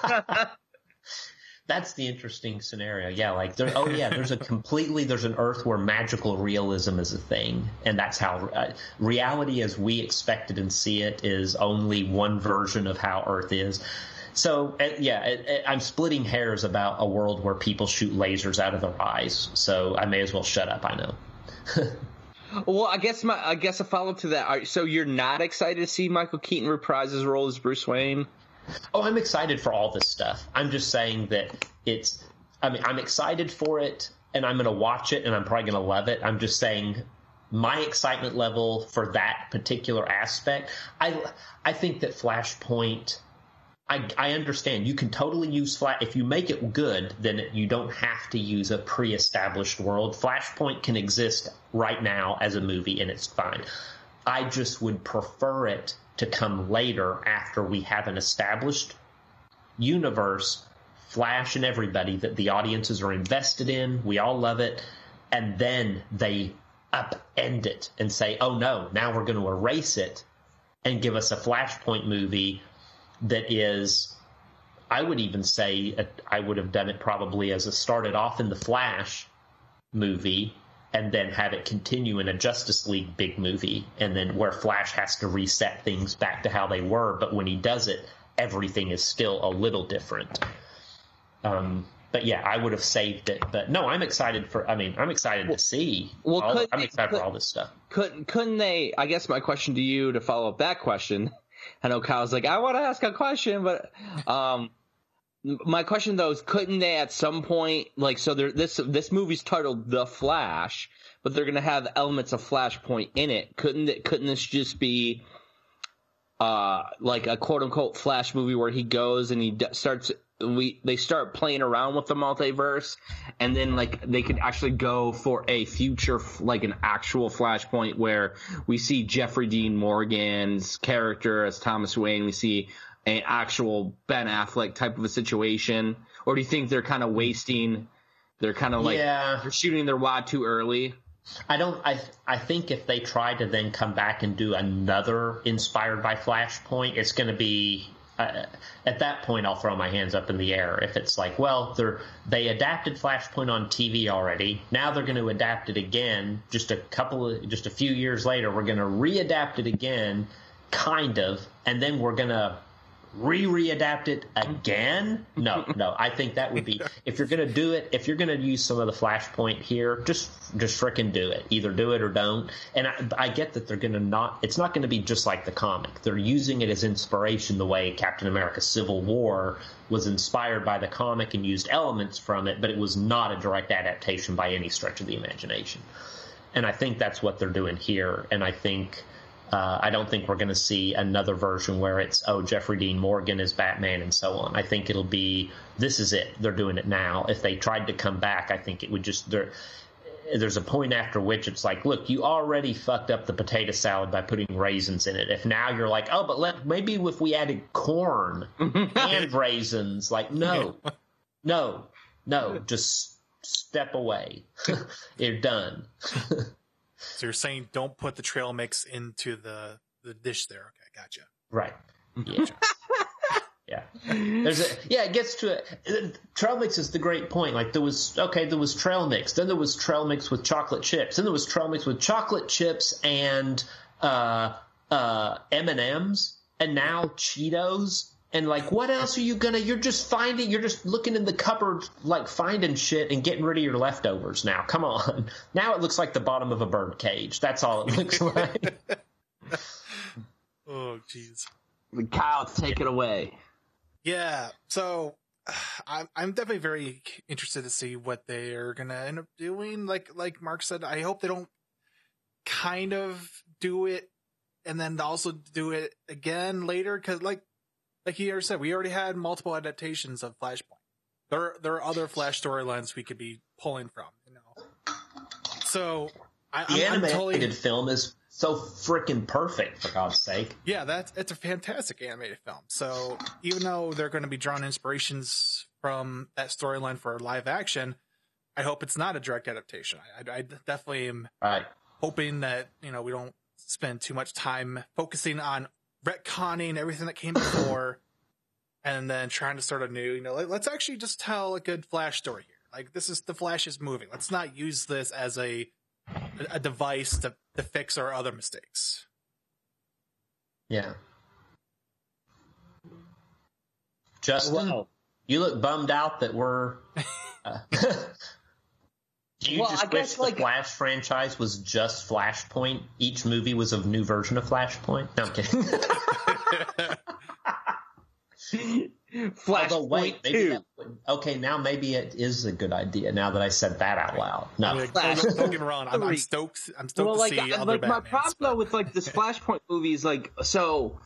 that's the interesting scenario. Yeah, like there, oh yeah, there's a completely there's an Earth where magical realism is a thing, and that's how uh, reality as we expect it and see it is only one version of how Earth is. So uh, yeah, it, it, I'm splitting hairs about a world where people shoot lasers out of their eyes. So I may as well shut up. I know. Well, I guess my I guess a follow up to that. So you're not excited to see Michael Keaton reprise his role as Bruce Wayne? Oh, I'm excited for all this stuff. I'm just saying that it's. I mean, I'm excited for it, and I'm going to watch it, and I'm probably going to love it. I'm just saying my excitement level for that particular aspect. I I think that Flashpoint. I, I understand you can totally use Flash if you make it good. Then you don't have to use a pre-established world. Flashpoint can exist right now as a movie, and it's fine. I just would prefer it to come later after we have an established universe, Flash and everybody that the audiences are invested in. We all love it. And then they upend it and say, oh no, now we're going to erase it and give us a Flashpoint movie that is, I would even say, I would have done it probably as a started off in the Flash movie and then have it continue in a Justice League big movie, and then where Flash has to reset things back to how they were, but when he does it, everything is still a little different. Um, but yeah, I would have saved it. But no, I'm excited for. I mean, I'm excited to see. well, all, I'm excited could- for all this stuff. couldn't couldn't they i guess my question to you to follow up that question i know kyle's like i want to ask a question but um my question though is couldn't they at some point like so this this movie's titled the flash but they're gonna have elements of flashpoint in it. Couldn't it couldn't this just be uh like a quote unquote flash movie where he goes and he d- starts we they start playing around with the multiverse and then like they could actually go for a future like an actual flashpoint where we see Jeffrey Dean Morgan's character as Thomas Wayne we see an actual Ben Affleck type of a situation or do you think they're kind of wasting they're kind of like Yeah. they're shooting their wad too early I don't. I I think if they try to then come back and do another inspired by Flashpoint, it's going to be. At that point, I'll throw my hands up in the air. If it's like, well, they adapted Flashpoint on TV already. Now they're going to adapt it again. Just a couple of, just a few years later, we're going to readapt it again, kind of, and then we're going to re-readapt it again? No no. I think that would be if you're gonna do it if you're gonna use some of the flashpoint here just just frickin' do it. Either do it or don't. And i, I get that they're gonna not it's not gonna be just like the comic. They're using it as inspiration the way captain america civil war was inspired by the comic and used elements from it but it was not a direct adaptation by any stretch of the imagination. And I think that's what they're doing here. And I think uh, I don't think we're going to see another version where it's oh Jeffrey Dean Morgan is Batman and so on. I think it'll be this is it. They're doing it now. If they tried to come back, I think it would just there. There's a point after which it's like, look, you already fucked up the potato salad by putting raisins in it. If now you're like, oh, but let maybe if we added corn and raisins, like no, no, no, just step away. You're done. So you're saying don't put the trail mix into the the dish there. Okay, gotcha. Right. Yeah. yeah. There's a yeah. It gets to it. Trail mix is the great point. Like there was okay, there was trail mix. Then there was trail mix with chocolate chips. Then there was trail mix with chocolate chips and uh uh M and M's. And now Cheetos. And like, what else are you gonna? You're just finding. You're just looking in the cupboard, like finding shit and getting rid of your leftovers. Now, come on. Now it looks like the bottom of a bird cage. That's all it looks like. Oh, jeez. Kyle take it away Yeah. So I'm I'm definitely very interested to see what they are gonna end up doing. Like like Mark said, I hope they don't kind of do it and then also do it again later because like like he already said, we already had multiple adaptations of Flashpoint. There there are other Flash storylines we could be pulling from, you know. So I, The I'm, I'm animated totally film is so freaking perfect, for God's sake. yeah, that's it's a fantastic animated film. So even though they're going to be drawing inspirations from that storyline for live action, I hope it's not a direct adaptation. I, I, I definitely am Right. hoping that you know we don't spend too much time focusing on retconning everything that came before, and then trying to start a new, you know, let, let's actually just tell a good Flash story here. Like this is the Flash is moving. Let's not use this as a a device to to fix our other mistakes. Yeah. Justin, Well- you look bummed out that we're. Uh, do you Well, just I wish guess, the like- Flash franchise was just Flashpoint? Each movie was a new version of Flashpoint? No, I'm kidding. Flashpoint Although, wait, maybe 2 that would, okay, now maybe it is a good idea now that I said that out loud. No. Like, Flash don't, don't get me wrong. I'm, I'm stoked. I'm stoked well, to like, see I- other like my problem but- though with like this Flashpoint movies, like so,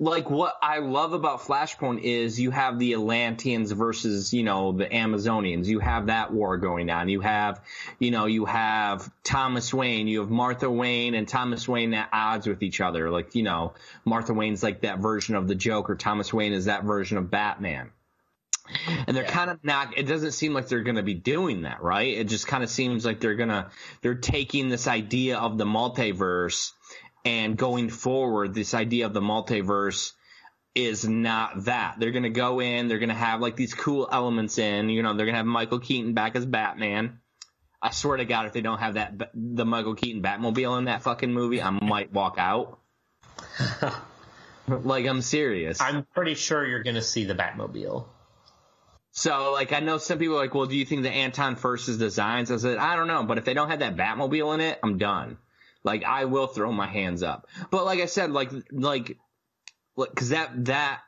like what I love about Flashpoint is you have the Atlanteans versus, you know, the Amazonians. You have that war going on. You have, you know, you have Thomas Wayne, you have Martha Wayne and Thomas Wayne at odds with each other. Like, you know, Martha Wayne's like that version of the Joker. Thomas Wayne is that version of Batman. And they're Yeah. kind of not, it doesn't seem like they're going to be doing that, right? It just kind of seems like they're going to, they're taking this idea of the multiverse and going forward, this idea of the multiverse is not that. They're going to go in, they're going to have like these cool elements in, you know, they're going to have Michael Keaton back as Batman. I swear to God, if they don't have that, the Michael Keaton Batmobile in that fucking movie, I might walk out. like, I'm serious. I'm pretty sure you're going to see the Batmobile. So, like, I know some people are like, well, do you think the Anton Furst's designs? I said, I don't know, but if they don't have that Batmobile in it, I'm done. Like, I will throw my hands up. But like I said, like, like, because that that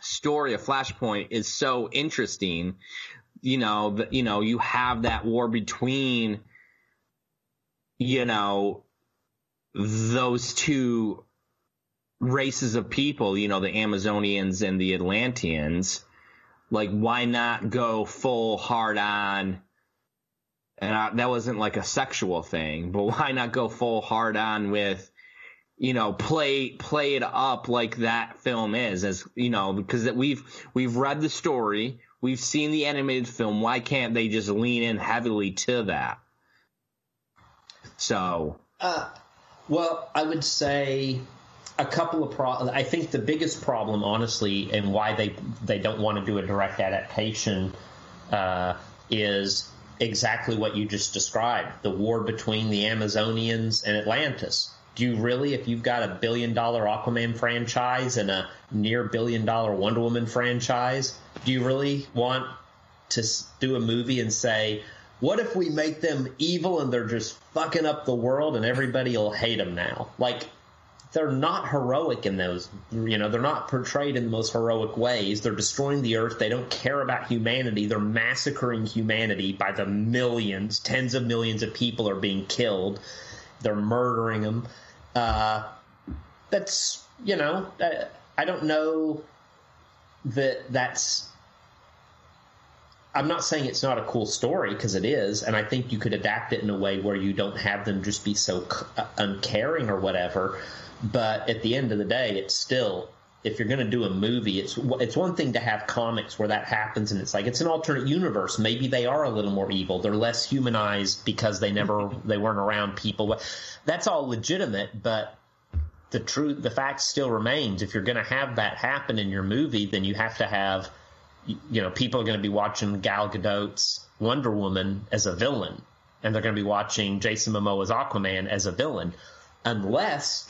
story of Flashpoint is so interesting. You know, that you know, you have that war between, you know, those two races of people. You know, the Amazonians and the Atlanteans like why not go full hard on and I, that wasn't like a sexual thing but why not go full hard on with you know play play it up like that film is as you know because that we've we've read the story we've seen the animated film why can't they just lean in heavily to that so Uh, well, I would say a couple of pro. I think the biggest problem, honestly, and why they they don't want to do a direct adaptation uh, is exactly what you just described: the war between the Amazonians and Atlantis. Do you really, if you've got a billion dollar Aquaman franchise and a near billion dollar Wonder Woman franchise, do you really want to do a movie and say, what if we make them evil and they're just fucking up the world and everybody will hate them now? Like, they're not heroic in those, you know, they're not portrayed in the most heroic ways. They're destroying the earth. They don't care about humanity. They're massacring humanity by the millions. Tens of millions of people are being killed. They're murdering them. Uh, that's, you know, I, don't know that that's I'm not saying it's not a cool story because it is, and I think you could adapt it in a way where you don't have them just be so uh, uncaring or whatever. But at the end of the day, it's still if you're going to do a movie, it's it's one thing to have comics where that happens, and it's like it's an alternate universe. Maybe they are a little more evil. They're less humanized because they never mm-hmm. they weren't around people. That's all legitimate, but the truth, the fact still remains. If you're going to have that happen in your movie, then you have to have you know, people are going to be watching Gal Gadot's Wonder Woman as a villain, and they're going to be watching Jason Momoa's Aquaman as a villain, unless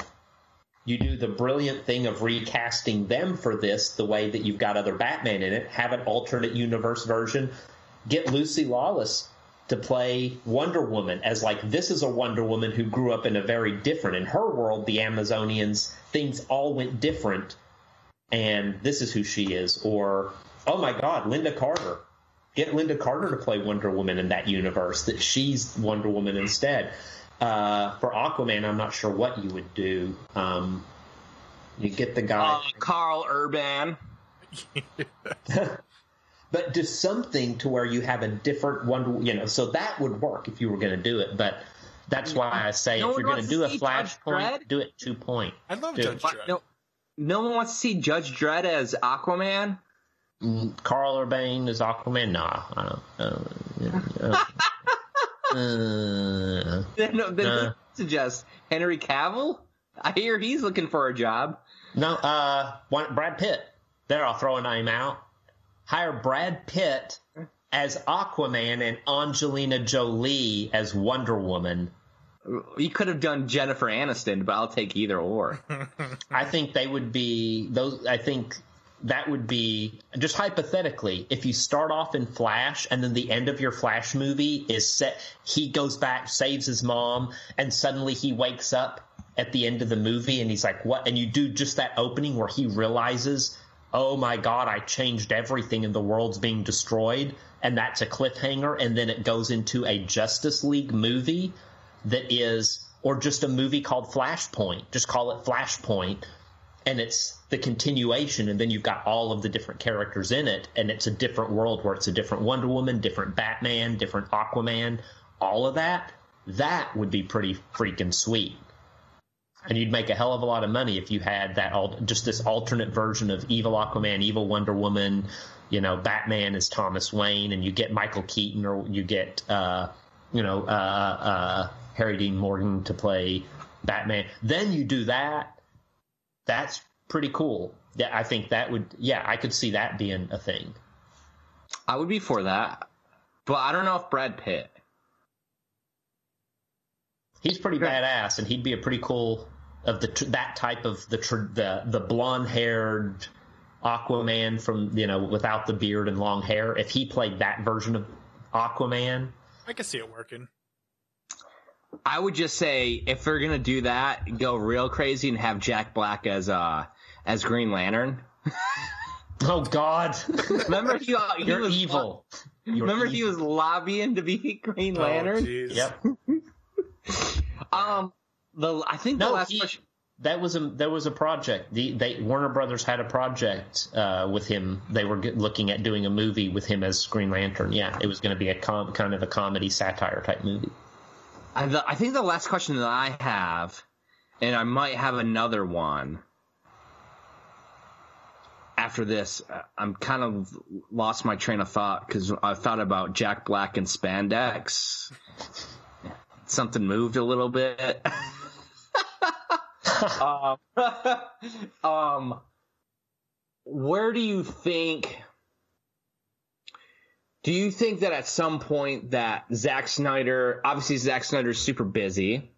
you do the brilliant thing of recasting them for this the way that you've got other Batman in it, have an alternate universe version, get Lucy Lawless to play Wonder Woman as like this is a Wonder Woman who grew up in a very different in her world the Amazonians things all went different and this is who she is. Or oh my god Lynda Carter. Get Lynda Carter to play Wonder Woman in that universe that she's Wonder Woman instead uh, for Aquaman I'm not sure what you would do um, you get the guy uh, Karl Urban but do something to where you have a different one. you know, so that would work if you were going to do it. But that's why I say No if you're going to do a see Judge Flashpoint, do it two point. I love Dude, Judge What? Dredd. no no one wants to see Judge Dredd as Aquaman Karl Urban is Aquaman. Nah, I don't. Uh, uh, uh, then, then Uh. suggest Henry Cavill I hear he's looking for a job no, uh, one, Brad Pitt. There, I'll throw a name out. Hire Brad Pitt as Aquaman and Angelina Jolie as Wonder Woman. you could have done Jennifer Aniston but I'll take either or I think they would be those. I think that would be just hypothetically if you start off in Flash and then the end of your Flash movie is set. He goes back, saves his mom, and suddenly he wakes up at the end of the movie and he's like, "What?" And you do just that opening where he realizes, "Oh my God, I changed everything and the world's being destroyed," and that's a cliffhanger, and then it goes into a Justice League movie that is, or just a movie called Flashpoint. Just call it Flashpoint and it's the continuation, and then you've got all of the different characters in it, and it's a different world where it's a different Wonder Woman, different Batman, different Aquaman, all of that. That would be pretty freaking sweet. And you'd make a hell of a lot of money if you had that all just this alternate version of evil Aquaman, evil Wonder Woman, you know, Batman is Thomas Wayne, and you get Michael Keaton or you get, uh, you know, uh, uh, Harry Dean Morgan to play Batman. Then you do that. That's pretty cool. Yeah, I think that would. Yeah, I could see that being a thing. I would be for that, but I don't know if Brad Pitt. He's pretty badass, and he'd be a pretty cool of the that type of the the the blonde haired Aquaman from you know without the beard and long hair. If he played that version of Aquaman, I can see it working. I would just say if they're gonna do that, go real crazy and have Jack Black as uh as Green Lantern. oh God! remember he, he You're was evil. You're remember evil. he was lobbying to be Green Lantern. Oh, jeez. Yep. um, the I think the last he, question. that was a that was a project. The they Warner Brothers had a project uh, with him. They were get, looking at doing a movie with him as Green Lantern. Yeah, it was going to be a com- kind of a comedy satire type movie. I, the, I think the last question that I have, and I might have another one after this. uh, I'm kind of lost my train of thought because I thought about Jack Black and spandex. Something moved a little bit. um, um, where do you think? Do you think that at some point that Zack Snyder, obviously Zack Snyder's super busy.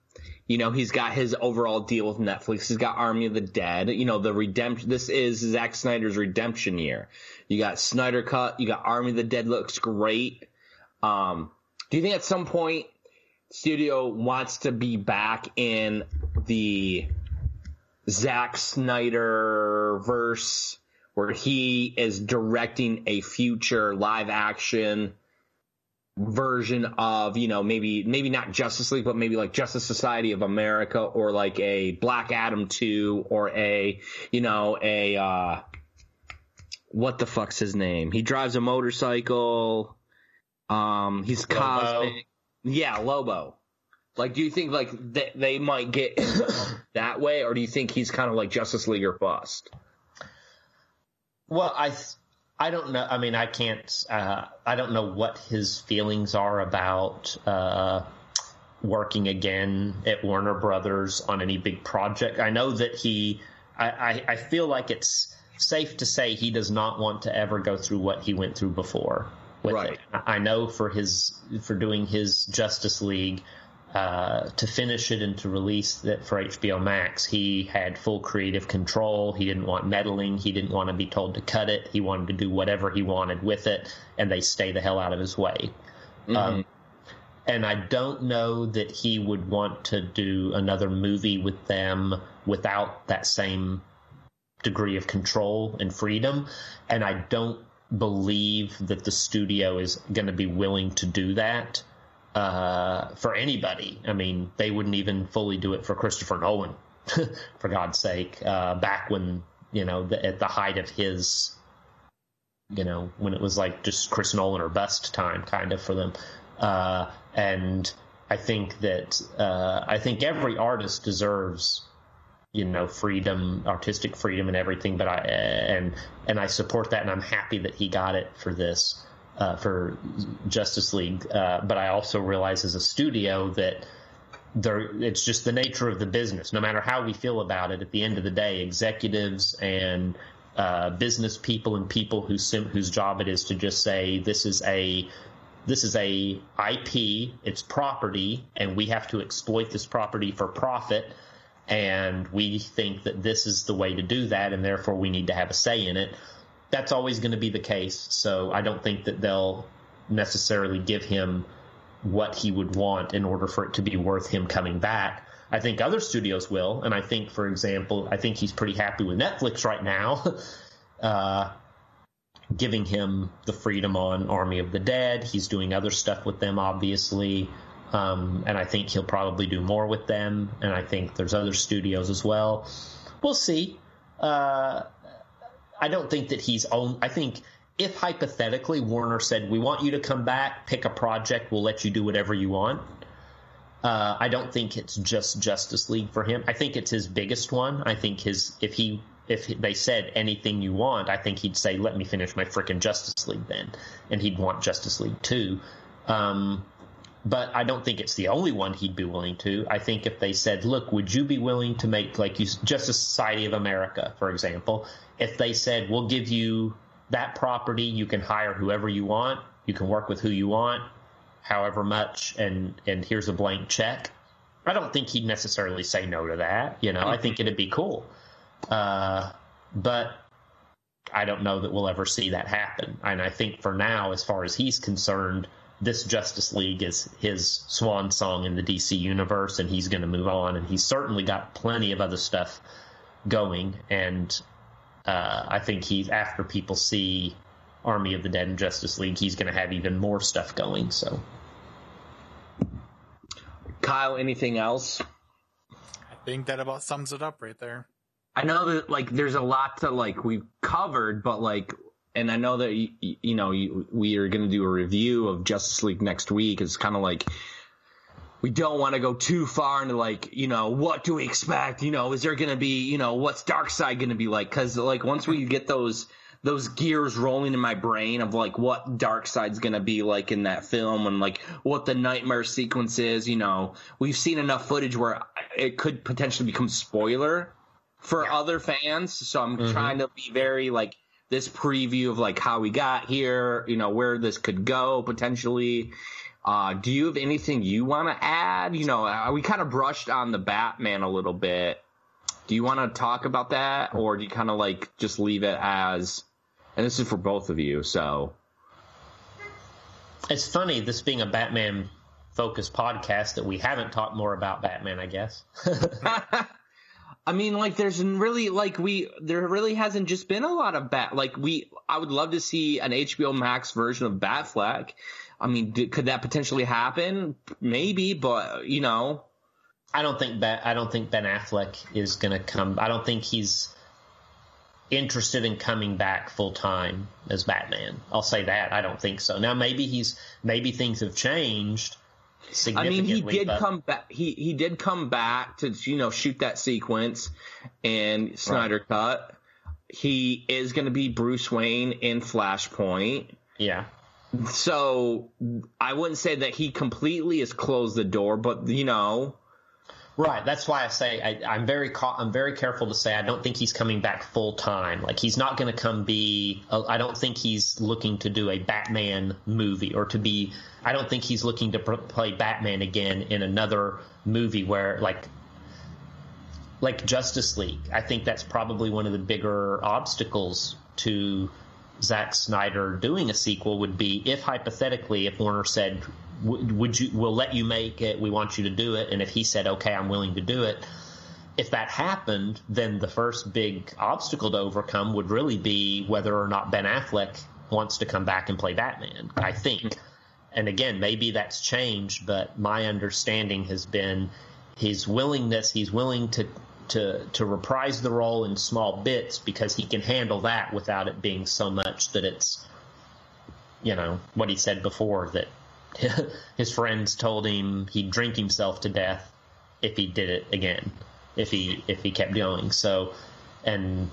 You know, he's got his overall deal with Netflix. He's got Army of the Dead. You know, the redemption, this is Zack Snyder's redemption year. You got Snyder Cut, you got Army of the Dead looks great. Um, do you think at some point studio wants to be back in the Zack Snyder verse where he is directing a future live action version of, you know, maybe, maybe not Justice League, but maybe like Justice Society of America or like a Black Adam 2 or a, you know, a, uh, what the fuck's his name? He drives a motorcycle. Um, he's Lobo. cosmic. Yeah, Lobo. Like, do you think like they, they might get that way, or do you think he's kind of like Justice League or bust? Well, I I don't know. I mean, I can't. Uh, I don't know what his feelings are about uh, working again at Warner Brothers on any big project. I know that he. I, I, I feel like it's safe to say he does not want to ever go through what he went through before. With Right. it. I I know for his for doing his Justice League. Uh, to finish it and to release that for HBO Max, he had full creative control. He didn't want meddling. He didn't want to be told to cut it. He wanted to do whatever he wanted with it, and they stay the hell out of his way. Um, and I don't know that he would want to do another movie with them without that same degree of control and freedom. And I don't believe that the studio is going to be willing to do that uh, for anybody. I mean, they wouldn't even fully do it for Christopher Nolan, for God's sake. Uh, back when you know the, at the height of his, you know, when it was like just Chris Nolan or bust time, kind of for them. Uh, and I think that uh, I think every artist deserves you know freedom artistic freedom and everything but i and and i support that and i'm happy that he got it for this uh, for justice league uh, but i also realize as a studio that there it's just the nature of the business no matter how we feel about it at the end of the day executives and uh, business people and people sim- whose job it is to just say this is a this is a IP, it's property, and we have to exploit this property for profit. And we think that this is the way to do that, and therefore we need to have a say in it. That's always going to be the case. So I don't think that they'll necessarily give him what he would want in order for it to be worth him coming back. I think other studios will, and I think, for example, I think he's pretty happy with Netflix right now. uh, giving him the freedom on Army of the Dead. He's doing other stuff with them, obviously. Um, and I think he'll probably do more with them. And I think there's other studios as well. We'll see. uh, I don't think that he's own. I think if hypothetically Warner said, "We want you to come back, pick a project, we'll let you do whatever you want." Uh, I don't think it's just Justice League for him. I think it's his biggest one. I think his if he if they said anything you want, I think he'd say, "Let me finish my freaking Justice League then," and he'd want Justice League too. Um, but I don't think it's the only one he'd be willing to. I think if they said, "Look, would you be willing to make like you Justice Society of America, for example?" If they said, "We'll give you that property, you can hire whoever you want, you can work with who you want, however much, and and here's a blank check," I don't think he'd necessarily say no to that. You know, I think it'd be cool, uh, but I don't know that we'll ever see that happen. And I think for now, as far as he's concerned this Justice League is his swan song in the DC universe, and he's going to move on. And he's certainly got plenty of other stuff going. And uh, I think he's after people see Army of the Dead and Justice League, he's going to have even more stuff going. So, Kyle, anything else? I think that about sums it up right there. I know that like there's a lot to like we've covered, but like, and I know that you, you know you, we are going to do a review of Justice League next week. It's kind of like we don't want to go too far into like you know what do we expect? You know, is there going to be you know what's Darkseid going to be like? Because like once we get those those gears rolling in my brain of like what Darkseid's going to be like in that film and like what the Knightmare sequence is. You know, we've seen enough footage where it could potentially become spoiler for other fans. So I'm Mm-hmm. trying to be very like this preview of like how we got here, you know, where this could go potentially. Uh, do you have anything you want to add? You know, uh, we kind of brushed on the Batman a little bit. Do you want to talk about that or do you kind of like just leave it as, and this is for both of you, so. it's funny this being a Batman focused podcast that we haven't talked more about Batman. I guess. I mean, like, there's really, like, we, there really hasn't just been a lot of Bat, like, we, I would love to see an HBO Max version of Batfleck. I mean, d- could that potentially happen? Maybe, but, you know, I don't think Ben, I don't think Ben Affleck is going to come. I don't think he's interested in coming back full time as Batman. I'll say that. I don't think so. Now maybe he's maybe things have changed I mean, he did but- come back, he, he did come back to, you know, shoot that sequence and Snyder cut. He is going to be Bruce Wayne in Flashpoint. Yeah. So I wouldn't say that he completely has closed the door, but, you know, Right. That's why I say I, I'm very ca- I'm very careful to say I don't think he's coming back full time. Like he's not going to come be. uh, I don't think he's looking to do a Batman movie or to be. I don't think he's looking to pr- play Batman again in another movie where like like Justice League. I think that's probably one of the bigger obstacles to Zack Snyder doing a sequel would be if hypothetically if Warner said would you we'll let you make it we want you to do it and if he said okay I'm willing to do it if that happened then the first big obstacle to overcome would really be whether or not Ben Affleck wants to come back and play Batman I think. And again maybe that's changed but my understanding has been his willingness he's willing to to to reprise the role in small bits because he can handle that without it being so much that it's you know what he said before that his friends told him he'd drink himself to death if he did it again if he if he kept going so and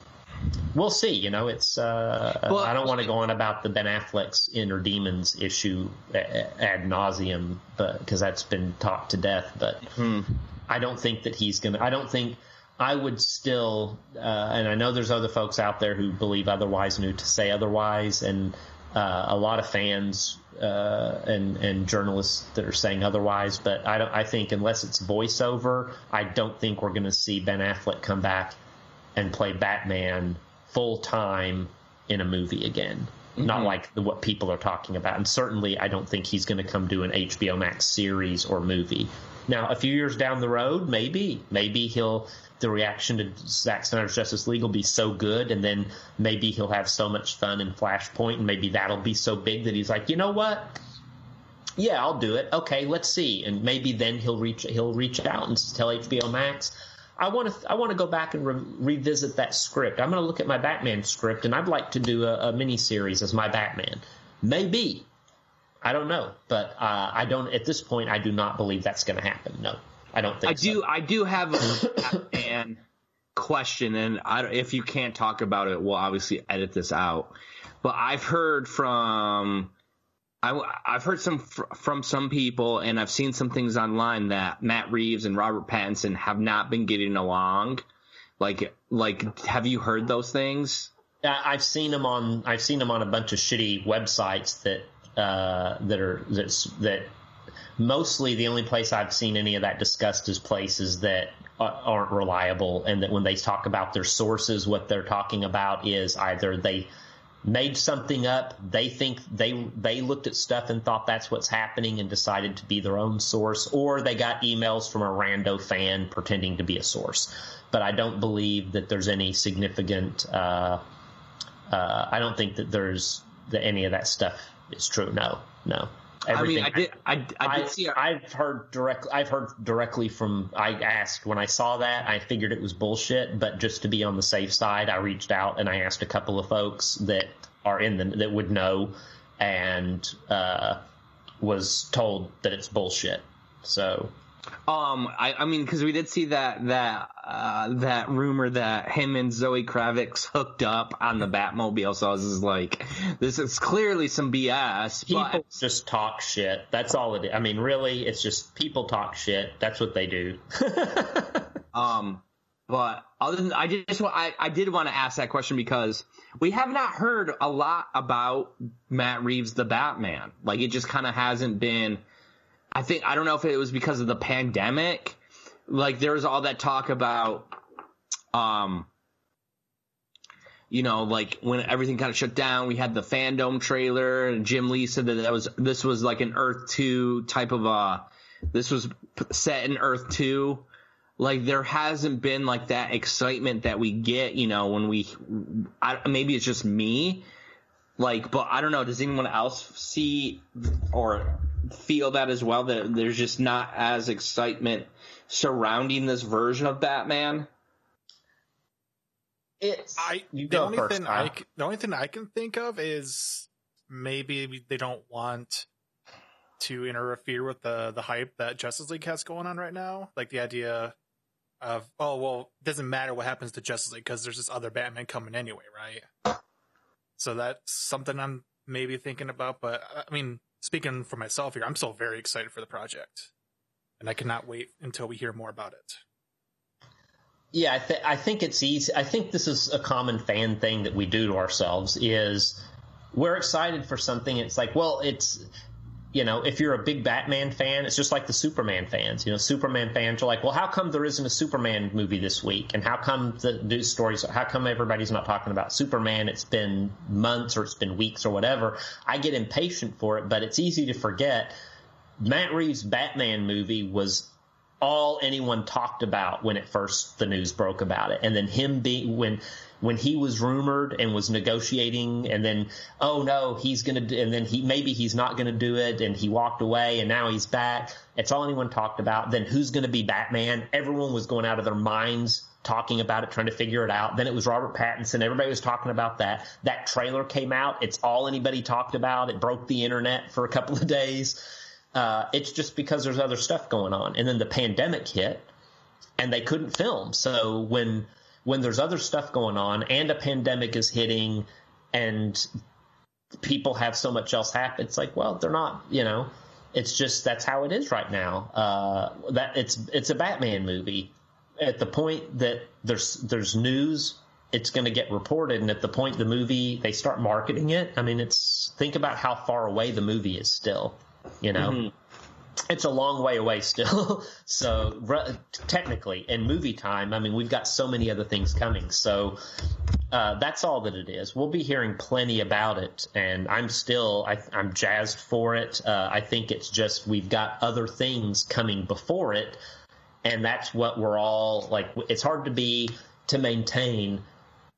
we'll see you know it's uh Well, i don't want to go on about the ben affleck's inner demons issue ad nauseum but because that's been talked to death but I don't think that he's going to. I don't think I would still, uh, and I know there's other folks out there who believe otherwise, and who to say otherwise, and uh, a lot of fans uh, and and journalists that are saying otherwise. But I don't. I think unless it's voiceover, I don't think we're going to see Ben Affleck come back and play Batman full time in a movie again. Not like the, what people are talking about, and certainly I don't think he's going to come do an HBO Max series or movie. Now, a few years down the road, maybe, maybe he'll the reaction to Zack Snyder's Justice League will be so good, and then maybe he'll have so much fun in Flashpoint, and maybe that'll be so big that he's like, you know what? Yeah, I'll do it. Okay, let's see, and maybe then he'll reach he'll reach out and tell HBO Max. I want to I want to go back and re- revisit that script. I'm going to look at my Batman script, and I'd like to do a, a mini series as my Batman. Maybe, I don't know, but uh, I don't at this point. I do not believe that's going to happen. No, I don't think. I do. I do have a question, and I, if you can't talk about it, we'll obviously edit this out. But I've heard from I, have heard some fr- from some people, and I've seen some things online that Matt Reeves and Robert Pattinson have not been getting along. Like, like, have you heard those things? I've seen them on. I've seen them on a bunch of shitty websites that uh, that are that's that. Mostly, the only place I've seen any of that discussed is places that aren't reliable, and that when they talk about their sources, what they're talking about is either they made something up. They think they they looked at stuff and thought that's what's happening and decided to be their own source, or they got emails from a rando fan pretending to be a source. But I don't believe that there's any significant. Uh, uh, I don't think that there's that any of that stuff is true. No, no. Everything. I mean, I did. I, I did I, see. I've heard directly. I've heard directly from. I asked when I saw that. I figured it was bullshit, but just to be on the safe side, I reached out and I asked a couple of folks that are in the that would know, and uh, was told that it's bullshit. So um, I, I mean, because we did see that that uh, that rumor that him and Zoe Kravitz hooked up on the Batmobile. So I was just like, this is clearly some BS. People but... just talk shit. That's all it is. I mean, really, it's just people talk shit. That's what they do. um, but other than I just I I did want to ask that question because we have not heard a lot about Matt Reeves the Batman. Like it just kind of hasn't been I think I don't know if it was because of the pandemic. Like there was all that talk about, um, you know, like when everything kind of shut down, we had the FanDome trailer, and Jim Lee said that that was this was like an Earth Two type of uh, this was set in Earth Two. Like there hasn't been like that excitement that we get, you know, when we, I, maybe it's just me, like, but I don't know. Does anyone else see or feel that as well? That there's just not as excitement surrounding this version of Batman. It's I the only first, thing I the only thing I can think of is maybe they don't want to interfere with the the hype that Justice League has going on right now. Like the idea of oh well, it doesn't matter what happens to Justice League because there's this other Batman coming anyway, right? So that's something I'm maybe thinking about. But I mean, speaking for myself here, I'm still very excited for the project, and I cannot wait until we hear more about it. Yeah, I, th- I think it's easy. I think this is a common fan thing that we do to ourselves is we're excited for something. It's like, well, it's you know, if you're a big Batman fan, it's just like the Superman fans. You know, Superman fans are like, well, how come there isn't a Superman movie this week? And how come the news stories, how come everybody's not talking about Superman? It's been months or it's been weeks or whatever. I get impatient for it, but it's easy to forget. Matt Reeves' Batman movie was all anyone talked about when it first the news broke about it. And then him being, when, when he was rumored and was negotiating and then oh no he's going to and then he maybe he's not going to do it and he walked away and now he's back. It's all anyone talked about. Then who's going to be batman? Everyone was going out of their minds talking about it trying to figure it out. Then it was robert pattinson. Everybody was talking about that. That trailer came out. It's all anybody talked about. It broke the internet for a couple of days. Uh, it's just because there's other stuff going on. And then the pandemic hit and they couldn't film. So when when there's other stuff going on and a pandemic is hitting and people have so much else happen. It's like, well, they're not, you know, it's just that's how it is right now. Uh, that it's it's a Batman movie. At the point that there's there's news, it's going to get reported, and at the point the movie they start marketing it, I mean, it's think about how far away the movie is still. You know, mm-hmm it's a long way away still. so re- technically, in movie time, I mean, we've got so many other things coming. So uh, that's all that it is. We'll be hearing plenty about it, and I'm still I, am jazzed for it. Uh, I think it's just we've got other things coming before it, and that's what we're all like. It's hard to be to maintain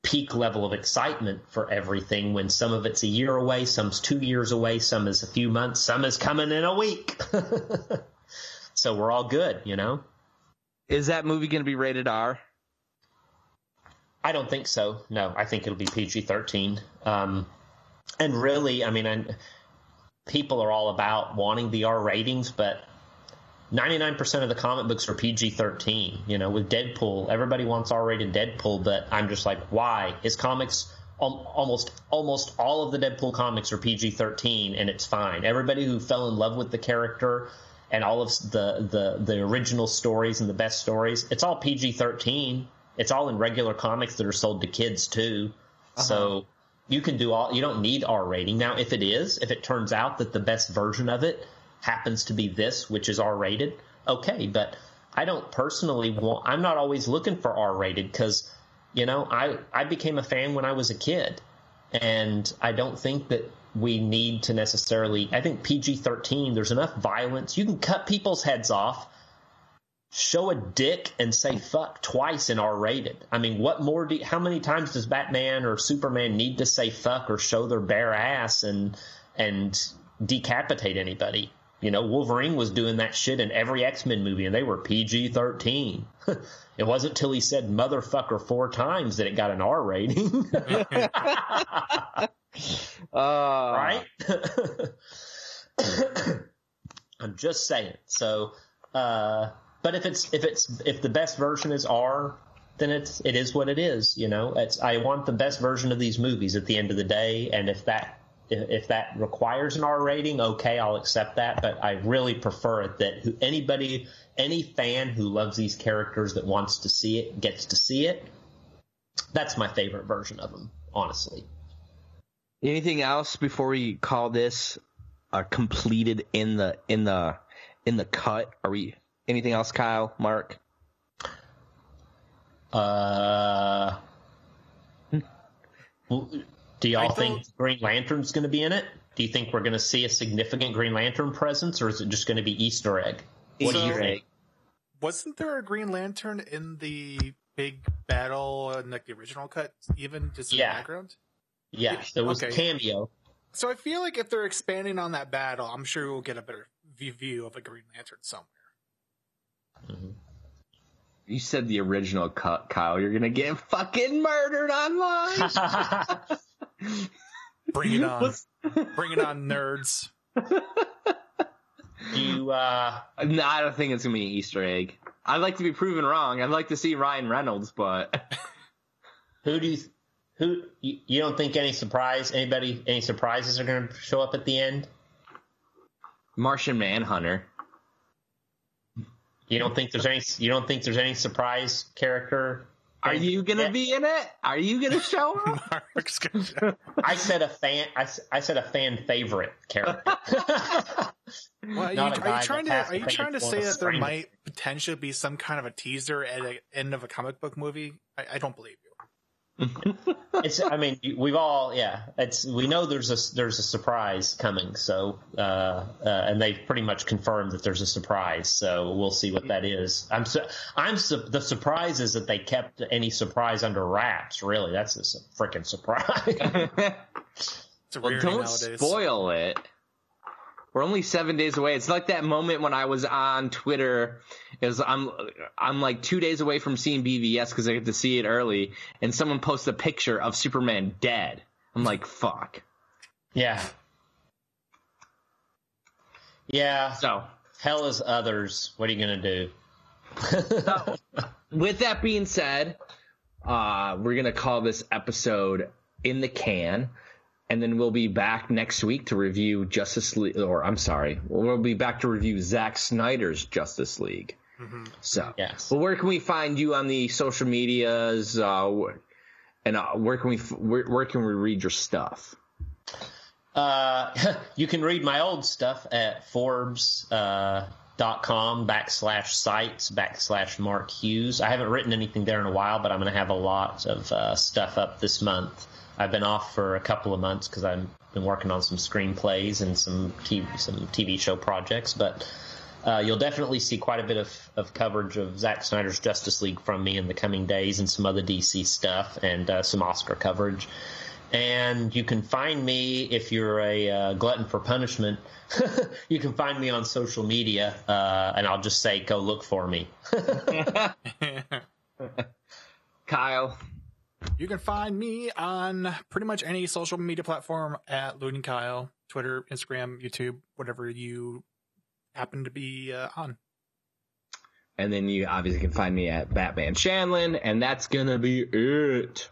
peak level of excitement for everything when some of it's a year away, some's two years away, some is a few months, some is coming in a week. so we're all good, you know? Is that movie going to be rated R? I don't think so. No, I think it'll be PG thirteen. Um, and really, I mean, I, people are all about wanting the R ratings, but ninety nine percent of the comic books are PG thirteen. You know, with Deadpool, everybody wants R rated Deadpool, but I'm just like, why? His comics almost almost all of the Deadpool comics are PG thirteen, and it's fine. Everybody who fell in love with the character and all of the the the original stories and the best stories, it's all PG thirteen. It's all in regular comics that are sold to kids too. Uh-huh. So you can do all. You don't need R rating now. If it is, if it turns out that the best version of it happens to be this, which is R rated, okay. But I don't personally want. I'm not always looking for R rated because you know I I became a fan when I was a kid, and I don't think that we need to necessarily. I think PG 13. There's enough violence. You can cut people's heads off show a dick and say fuck twice in R rated. I mean, what more do how many times does Batman or Superman need to say fuck or show their bare ass and and decapitate anybody? You know, Wolverine was doing that shit in every X-Men movie and they were PG-13. it wasn't till he said motherfucker four times that it got an R rating. uh. Right? I'm just saying. So, uh, but if it's if it's if the best version is R, then it's it is what it is. You know, it's I want the best version of these movies at the end of the day, and if that if that requires an R rating, okay, I'll accept that. But I really prefer it that anybody, any fan who loves these characters that wants to see it gets to see it. That's my favorite version of them, honestly. Anything else before we call this uh, completed in the in the in the cut? Are we Anything else, Kyle, Mark? Uh, do y'all think Green Lantern's going to be in it? Do you think we're going to see a significant Green Lantern presence, or is it just going to be Easter egg? What so, do you think? Wasn't there a Green Lantern in the big battle in like the original cut, even just in yeah. the background? Yeah, there was okay. cameo. So I feel like if they're expanding on that battle, I'm sure we'll get a better view of a Green Lantern somewhere. Mm-hmm. You said the original cut, Kyle. You're gonna get fucking murdered online. Bring it on. Bring it on, nerds. You, uh, no, I don't think it's gonna be an Easter egg. I'd like to be proven wrong. I'd like to see Ryan Reynolds, but who do you, who you, you don't think any surprise, anybody, any surprises are gonna show up at the end? Martian Manhunter. You don't think there's any? You don't think there's any surprise character? Are you gonna be in it? Are you gonna show up? I said a fan. I, I said a fan favorite character. well, are, you, are you, trying to? Are you trying to say that there might potentially be some kind of a teaser at the end of a comic book movie? I, I don't believe you it's. I mean, we've all. Yeah. It's. We know there's a there's a surprise coming. So, uh, uh, and they've pretty much confirmed that there's a surprise. So we'll see what that is. I'm. Su- I'm. Su- the surprise is that they kept any surprise under wraps. Really, that's a freaking surprise. well, don't nowadays. spoil it. We're only seven days away. It's like that moment when I was on Twitter. Is I'm I'm like two days away from seeing BvS because I get to see it early, and someone posts a picture of Superman dead. I'm like, fuck. Yeah. Yeah. So hell is others. What are you gonna do? so, with that being said, uh, we're gonna call this episode in the can and then we'll be back next week to review Justice League, or I'm sorry, we'll be back to review Zack Snyder's Justice League. Mm-hmm. So, yes. Well, where can we find you on the social medias? Uh, and uh, where can we where, where, can we read your stuff? Uh, you can read my old stuff at Forbes. Uh, dot com backslash sites backslash Mark Hughes. I haven't written anything there in a while, but I'm going to have a lot of uh, stuff up this month. I've been off for a couple of months because I've been working on some screenplays and some TV, some TV show projects, but uh, you'll definitely see quite a bit of, of coverage of Zack Snyder's Justice League from me in the coming days and some other DC stuff and uh, some Oscar coverage. And you can find me if you're a uh, glutton for punishment. you can find me on social media, uh, and I'll just say, go look for me. Kyle. You can find me on pretty much any social media platform at Looting Kyle, Twitter, Instagram, YouTube, whatever you happen to be uh, on. And then you obviously can find me at Batman Shanlin, and that's gonna be it.